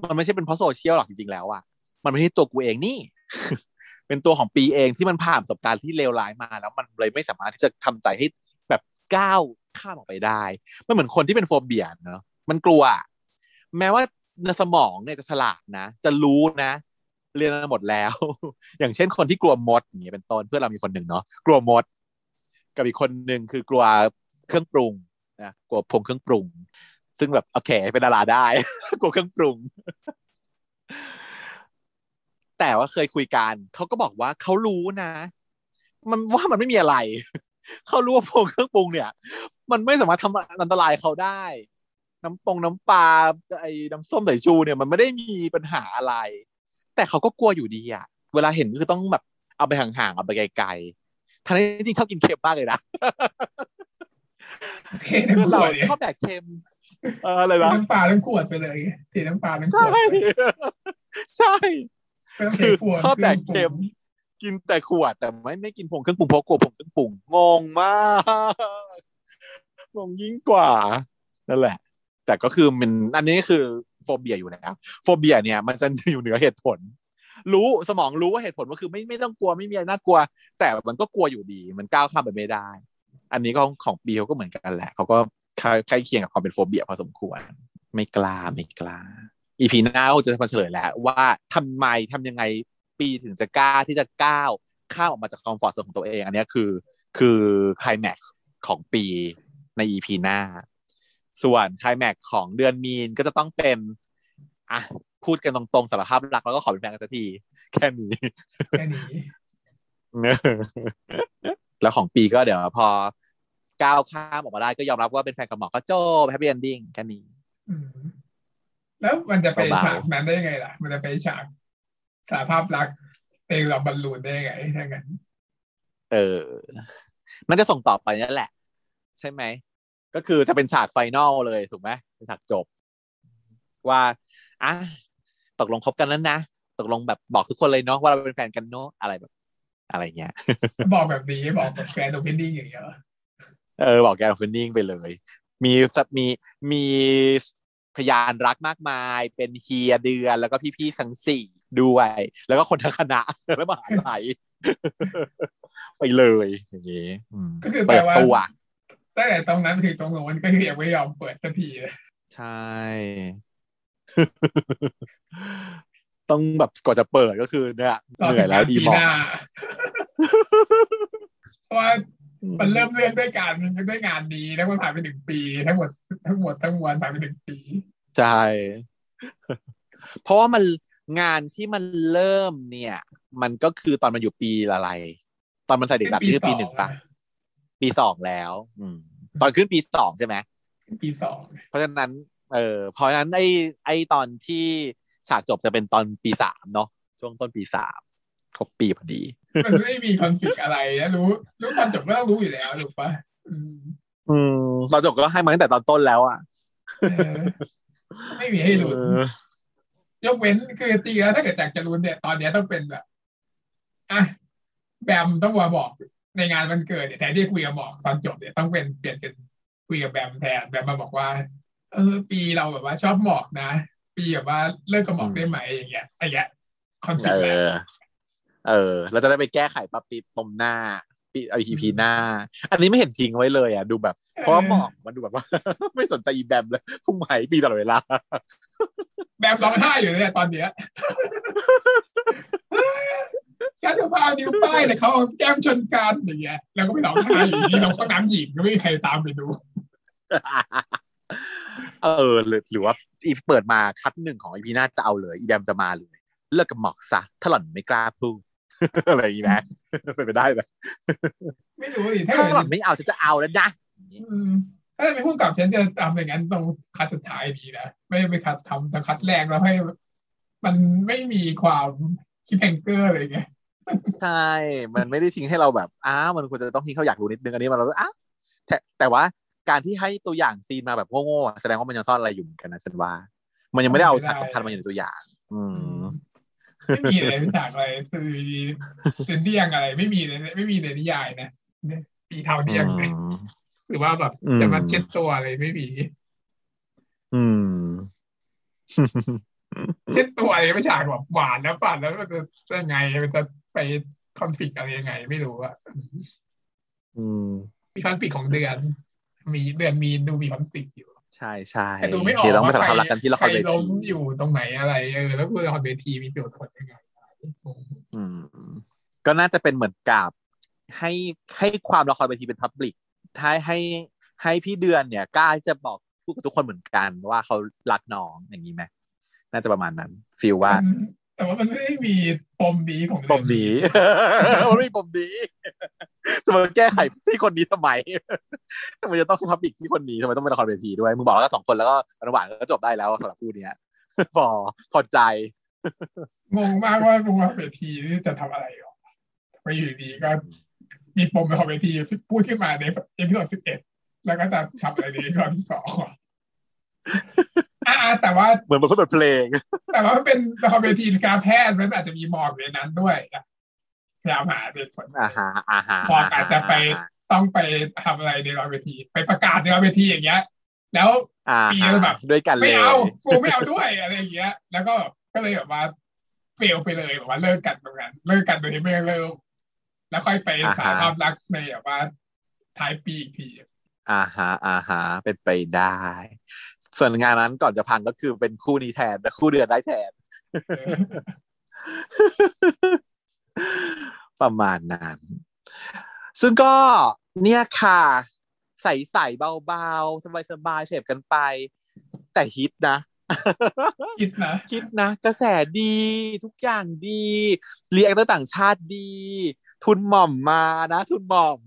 [SPEAKER 2] มันไม่ใช่เป็นเพราะโซเชียลหรอกจริงๆแล้วอะมันไม่ใช่ตัวกูเองนี่ เป็นตัวของปีเองที่มันผ่านประสบการณ์ที่เลวร้ายมา แล้วมันเลยไม่สามารถที่จะทำใจให้แบบก้าวข้ามออกไปได้ไม่เหมือนคนที่เป็นโฟเบียเนาะมันกลัว แม้ว่าในสมองเนี่ยจะฉลาดนะ จะรู้นะ เรียนมาหมดแล้ว อย่างเช่นคนที่กลัวมดอย่างเงี้ยเป็นต้นเพื่อเรามีคนหนึ่งเนาะกลัวมด กับอีกคนหนึ่งคือกลัวเครื่องปรุงนะกลัวพงเครื่องปรุง ซึ่งแบบโอเคเป็นดาราได้ กลัวเครื่องปรุง แต่ว่าเคยคุยกันเขาก็บอกว่าเขารู้นะ มันว่ามันไม่มีอะไรเขารู้ว่าพงเครื่องปรุงเนี่ย มันไม่สามารถทำอันตรายเขาได้ น้ำปงน้ำปลาไอ้น้ำส้มสายชูเนี่ยมันไม่ได้มีปัญหาอะไร แต่เขาก็กลัวอยู่ดีอะเวลาเห็นคือต้องแบบเอาไปห่างๆเอาไปไกลๆทั้งที่จริงชอบกินเค็มมากเลยนะ
[SPEAKER 1] เทน้ำข
[SPEAKER 2] เรา
[SPEAKER 1] วดเนี่ย
[SPEAKER 2] ชอบแดกเค็มเอออะไร
[SPEAKER 1] เท
[SPEAKER 2] นะ
[SPEAKER 1] น้ำปลาทั้งขวดไปเลยเทน้ำปลาทั้งขว
[SPEAKER 2] ใช่
[SPEAKER 1] ดไป
[SPEAKER 2] ใช่
[SPEAKER 1] ไม่ต้องเทขวด
[SPEAKER 2] ชอบแดกเค็ม กินแต่ขวดแต่ไม่ไม่กินผงเครื่องปรุงเพราะกลัวผงเครื่องปรุงงงมากงงยิ่งกว่านั่นแหละ แต่ก็คือมันอันนี้คือโฟเบียอยู่แล้วโฟเบียเนี่ย มันจะอยู่เหนือเหตุผล รู้สมองรู้ว่าเหตุผลก็คือไม่ไม่ต้องกลัวไม่มีอะไรน่ากลัว แต่มันก็กลัวอยู่ดี มันก้าวข้ามไปไม่ได้ อันนี้ก็ของปีเขาก็เหมือนกันแหละเขาก็ใกล้ใกล้เคียงกับความเป็น phobia พอสมควร ไม่กล้าไม่กล้า EP หน้าเราจะมาเฉลยแล้ว ว่าทำไมทำยังไงปีถึงจะกล้าที่จะก้าวข้ามออกมาจาก comfort zone ของตัวเอง อันนี้คือคือคลแม็กซ์ของปีใน EP หน้า ส่วนคลแม็กซ์ของเดือนมีนก็จะต้องเป็นอะพูดกันตรงๆสารภาพรักแล้วก็ขอเป็นแฟนกันสักที แค่นี้
[SPEAKER 1] แค่นี้
[SPEAKER 2] แล้วของปีก็เดี๋ยวพอก้าวข้ามออกมาได้ก็ยอมรับว่าเป็นแฟนกับหมอก็จบแฮปปี้เอนดิ้งแค่นี้
[SPEAKER 1] อืม แล้วมันจะไป
[SPEAKER 2] เบาๆ
[SPEAKER 1] ฉากนั้นได้ยังไงล่ะ มันจะไปฉากสาภาพรักเพลงเราบอลลูนได้ยังไงถ้างั้น
[SPEAKER 2] เออ มันจะส่งต่อไปนั่นแหละ ใช่ไหม ก็คือจะเป็นฉาก final เลยถูกไหมเป็นฉากจบ ว่าอะตกลงคบกันแล้วนะตกลงแบบบอกทุกคนเลยเนาะว่าเราเป็นแฟนกันเนาะอะไรแบบ อะไรเงี้ย
[SPEAKER 1] บอกแบบนี้บอกแบบ grand opening อย่างเงี้ยเหรอ
[SPEAKER 2] เออบอก grand opening ไปเลย มีสัตมีมี พยานรักมากมาย เป็นเฮียเดือนแล้วก็พี่ๆทั้งสี่ด้วย แล้วก็คนทั้งคณะและมหาลัยไปเลยอย่างนี้อืม
[SPEAKER 1] ก็คือแปล
[SPEAKER 2] เปิด
[SPEAKER 1] ว่า
[SPEAKER 2] ตัว
[SPEAKER 1] ตั้งแต่ตรงนั้นไปถึงตรงโน้นก็คือยังไม่ยอมเปิดสักทีเลย
[SPEAKER 2] ใช่ ต้องแบบก่อนจะเปิดก็คือเนี่ย
[SPEAKER 1] รอ
[SPEAKER 2] เหนื่
[SPEAKER 1] ถึ
[SPEAKER 2] อย
[SPEAKER 1] ง
[SPEAKER 2] แล้ว
[SPEAKER 1] งาน
[SPEAKER 2] ดี
[SPEAKER 1] ปี
[SPEAKER 2] หมอ
[SPEAKER 1] หน้าเพราะว่า มันเริ่มเรื่องด้วยการด้วยงานดีแล้วมันผ่านไปหนึ่งปี ทั้งหมดทั้งหมดทั้งมวลผ่านไปหนึ่งปี
[SPEAKER 2] ใช่เพราะว่ามันงานที่มันเริ่มเนี่ย มันก็คือตอนมันอยู่ปีอะไร ตอนมันใส่เด็กดับนี่คือปีหนึ่งปะปีสองแล้ว อืม ตอนขึ้นปีสองใช่ไหม
[SPEAKER 1] ปีสอง
[SPEAKER 2] เพราะฉะนั้น เออเพราะฉะนั้นไอ้ไอ้ตอนที่ฉากจบจะเป็นตอนปีสามเนาะช่วงต้นปีสาม ครบปีพอดี
[SPEAKER 1] มันไม่มีคอนฟ lict อะไรนะรู้รู้ตอนจบก็ต้องรู้อยู่แล้วถูกปะอืม
[SPEAKER 2] อืมตอนจบก็ให้มาตั้งแต่ตอนต้นแล้วอะ
[SPEAKER 1] เออไม่มีให้ลุ้น
[SPEAKER 2] เออย
[SPEAKER 1] กเว้นคือจริงแล้วถ้าเกิดจากจะลุ้นเนี่ยตอนเนี้ยต้องเป็นแบบอะแบมต้องมาบอกในงานวันเกิดเนี่ยแทนที่คุยกับหมอกตอนจบเนี่ยต้องเป็นเปลี่ยนเป็นคุยกับแบมแทนแบมมาบอกว่า เออ ปีเราแบบว่าชอบหมอกนะ ปีแบบว่าเลิกกับหมอกได้ไหมอย่างเงี้ยอย่างเงี้ยคอนฟ
[SPEAKER 2] เอ
[SPEAKER 1] lict แล้ว
[SPEAKER 2] อ เออเราจะได้ไปแก้ไขปรับปีปมหน้าปีไอพีหน้า อันนี้ไม่เห็นทิ้งไว้เลยอะดูแบบ เพราะว่าหมอกมันดูแบบว่า ไม่สนใจอีแบมเลยพุ่งไหมปีตลอดเวลา
[SPEAKER 1] แบมร้องไห้อยู่เนี่ยตอนเนี้ยแค่จะพานิ้วป้ายแต่เขาเอาแก้มชนกันอย่างเงี้ยแล้วก็ไปร้องไห้อย่างนี้เราห้องน้ำหญิงก็ไม่มีใครตามไปดู
[SPEAKER 2] เออหรือหรือว่าอีเปิดมาคัดหนึ่งของอีพีหน้าจะเอาเลย อีแบมจะมาเลย เลิกกับหมอกซะถ้าหล่อนไม่กล้าพูด อะไรอย่างนี้ไหมเป็นไปได้ไหม
[SPEAKER 1] ไม่รู้ดิถ้า
[SPEAKER 2] ถ้า
[SPEAKER 1] เกิด
[SPEAKER 2] หล่อนไม่เอาฉันจะเอาแล้วนะ
[SPEAKER 1] อืมถ้าเป็นผู้กำกับฉันจะทำอย่างนั้นตรงคัดสุดท้ายดีนะไม่ไปคัดทำแต่คัดแรกแล้วให้ มันไม่มีความคิดแพงเกอร์อะไรเงี้ย
[SPEAKER 2] ใช่ มันไม่ได้ทิ้งให้เราแบบอ้าวมันควรจะต้องทิ้งเขาอยากรู้นิดนึงอันนี้มันเราก็อ้าวแต่แต่ว่าการที่ให้ตัวอย่างซีนมาแบบโง่ๆอะแสดงว่ามันยังซ่อนอะไรอยู่เหมือนกันนะฉันว่า มันยังไม่ได้เอาฉากสำคัญมาอยู่ในตัวอย่าง อืม
[SPEAKER 1] ไม่มีเลยฉากอะไรคือเป็นเดียงอะไร ไม่มีเลยไม่มีในนิยายนะปีเทาเดียง
[SPEAKER 2] อืม
[SPEAKER 1] หรือว่าแบบ
[SPEAKER 2] อืม
[SPEAKER 1] จะมาเช็ดตัวอะไรไม่มี
[SPEAKER 2] อืม
[SPEAKER 1] เช็ดตัวอะไรไม่ฉากแบบหวานนะฝันแล้วมันจะจะยังไงมันจะไปคอนฟ lict อะไรยังไง ไม่รู้อะ
[SPEAKER 2] อืม
[SPEAKER 1] มีคอนฟ lict ของเดือน มีเดือนมีดูมีคอนฟ lict อยู่
[SPEAKER 2] ใช่ใช่
[SPEAKER 1] แต่ดูไม่ออก
[SPEAKER 2] เดี๋ยวต้อง
[SPEAKER 1] ว่า
[SPEAKER 2] มาสาร
[SPEAKER 1] ใคร
[SPEAKER 2] ภาพรักกันที่ละค
[SPEAKER 1] ใคร
[SPEAKER 2] รเว
[SPEAKER 1] ล้
[SPEAKER 2] ที
[SPEAKER 1] มอยู่ตรงไหนอะไรเออแล้วคือละครเวทีมีประโยชน์ผลยังไงงง
[SPEAKER 2] อืม ก็น่าจะเป็นเหมือนกับให้ให้ความละครเวทีเป็นพับลิกให้ให้ให้พี่เดือนเนี่ยกล้าที่จะบอกพูดกับทุกคนเหมือนกันว่าเขารักน้องอย่างนี้ไหมน่าจะประมาณนั้นฟีลว่า
[SPEAKER 1] อืม แต่ว่ามันไม่ได้มีปมนี้ของเรื่
[SPEAKER 2] ป
[SPEAKER 1] อง
[SPEAKER 2] มนี้มันไม่มีปมนี้จะมาแก้ไขที่คนนี้ทำไมทำไมจะต้อง public ที่คนนี้ทำไมต้องเป็นละครเวทีด้วยมึงบอกแล้วก็สองคนแล้วก็หวานๆก็จบได้แล้วสำหรับคู่เนี้ยพอพอใจ
[SPEAKER 1] งงมากว่าวงละครเวทีนี่จะทำอะไรหรอไปอยู่ดีก็มีปมละครเวทีพูดขึ้นมาใน episode สิบเอ็ดแล้วก็จะทำอะไรในตอนที่สอง อ่าแต่ว่า
[SPEAKER 2] เหมือนมันก็เป็นเพลง
[SPEAKER 1] แต่ว่ามันเป็นละครเวทีการแพทย์มันอาจจะมีหมอกในนั้นด้วยนะพยายามหาเหตุผล
[SPEAKER 2] อ่าฮะอ่าฮะ
[SPEAKER 1] หมอกอาจจะไปต้องไปทำอะไรในละครเวที ไปประกาศในละครเวทีอย่างเงี้ย แล้ว
[SPEAKER 2] อ่า
[SPEAKER 1] ปี
[SPEAKER 2] ฮะ
[SPEAKER 1] แบบ
[SPEAKER 2] ด้วยกันเล
[SPEAKER 1] ไม่
[SPEAKER 2] ย
[SPEAKER 1] เอากูไม่เอาด้วยอะไรอย่างเงี้ย แล้วก็ก็เลยแบบว่าเฟลไปเลยแบบว่าเลิกกันตรงนั้นเลิกกันโดยที่ไม่เลิกแล้วค่อยไปสารความรักในแบบว่าท้ายปีอีกที
[SPEAKER 2] อ่าฮะอ่าฮะเป็นไปได้ ส่วนงานนั้นก่อนจะพังก็คือเป็นคู่นี้แทนแต่คู่เดือนได้แทน
[SPEAKER 1] เออ
[SPEAKER 2] ประมาณนั้น ซึ่งก็เนี่ยค่ะ ใสๆเบาๆ สบายๆเสพกันไป แต่ฮิตนะ
[SPEAKER 1] คิดนะ
[SPEAKER 2] คิดนะ กระแสดีทุกอย่างดีรีแอคเตอร์ต่างชาติดี ทุนหม่อมมานะ ทุนหม่อม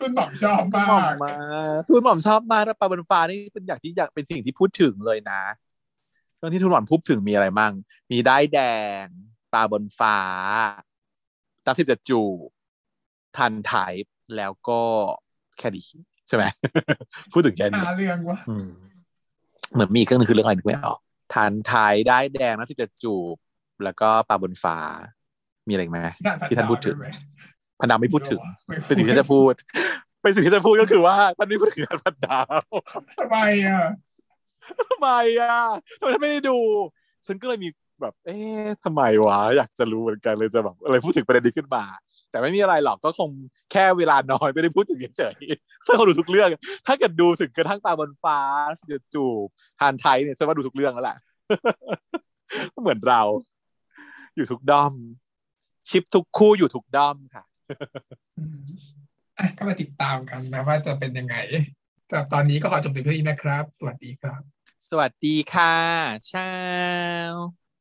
[SPEAKER 1] คุณหม่อมชอบ
[SPEAKER 2] ทุน
[SPEAKER 1] มา
[SPEAKER 2] หม่อม
[SPEAKER 1] ก
[SPEAKER 2] มาทุนหม่อมชอบมากแล้วปลาบนฟ้านี่เป็นอย่างที่อยากเป็นสิ่งที่พูดถึงเลยนะเรื่องที่ทุนหม่อมพูดถึงมีอะไรมั่ง มีได้ายแดงปลาบนฟ้าตามที่จะจูบทันไทป์แล้วก็แค่ดีใช่ไหมพูดถึงแค่นี้
[SPEAKER 1] หาเรื่องวะ
[SPEAKER 2] อืมเหมือนมีอีกเรื่องหนึงคือเรื่องอะไรนึกไม่ออกทันไทยได้แดงนะที่จะจูบ แล้วก็ปลาบนฟ้ามีอะไรอีกไหมที่ท่านพูดถึง พันดาวไม่พูดถึง เป็นสิ่งที่จะพูด เป็นสิ่งที่จะพูดก็คือว่าท่านไม่พูดถึงงานพันดาว
[SPEAKER 1] ทำไมอะ
[SPEAKER 2] ทำไมอะทำไมท่านไม่ได้ดู ฉันก็เลยมีแบบ เอ๊ะทำไมวะ อยากจะรู้เหมือนกันเลยจะแบบอะไรพูดถึงประเด็นนี้ขึ้นมา แต่ไม่มีอะไรหรอกก็คงแค่เวลาน้อยไม่ได้พูดถึงเฉยๆถ้าเขาดูทุกเรื่อง ถ้าเกิดดูถึงกระทั่งตาบนฟ้าเดี๋ยวจูบทานไทยเนี่ยฉันว่าดูทุกเรื่องแล้วแหละเหมือนเรา อยู่ทุกด้อม ชิปทุกคู่อยู่ทุกด้อมค่ะ
[SPEAKER 1] อะก็มาติดตามกันนะว่าจะเป็นยังไงแต่ตอนนี้ก็ขอจบเพียงเท่านี้นะครับ สวัสดีครับ
[SPEAKER 2] สวัสดีค่ะเช้า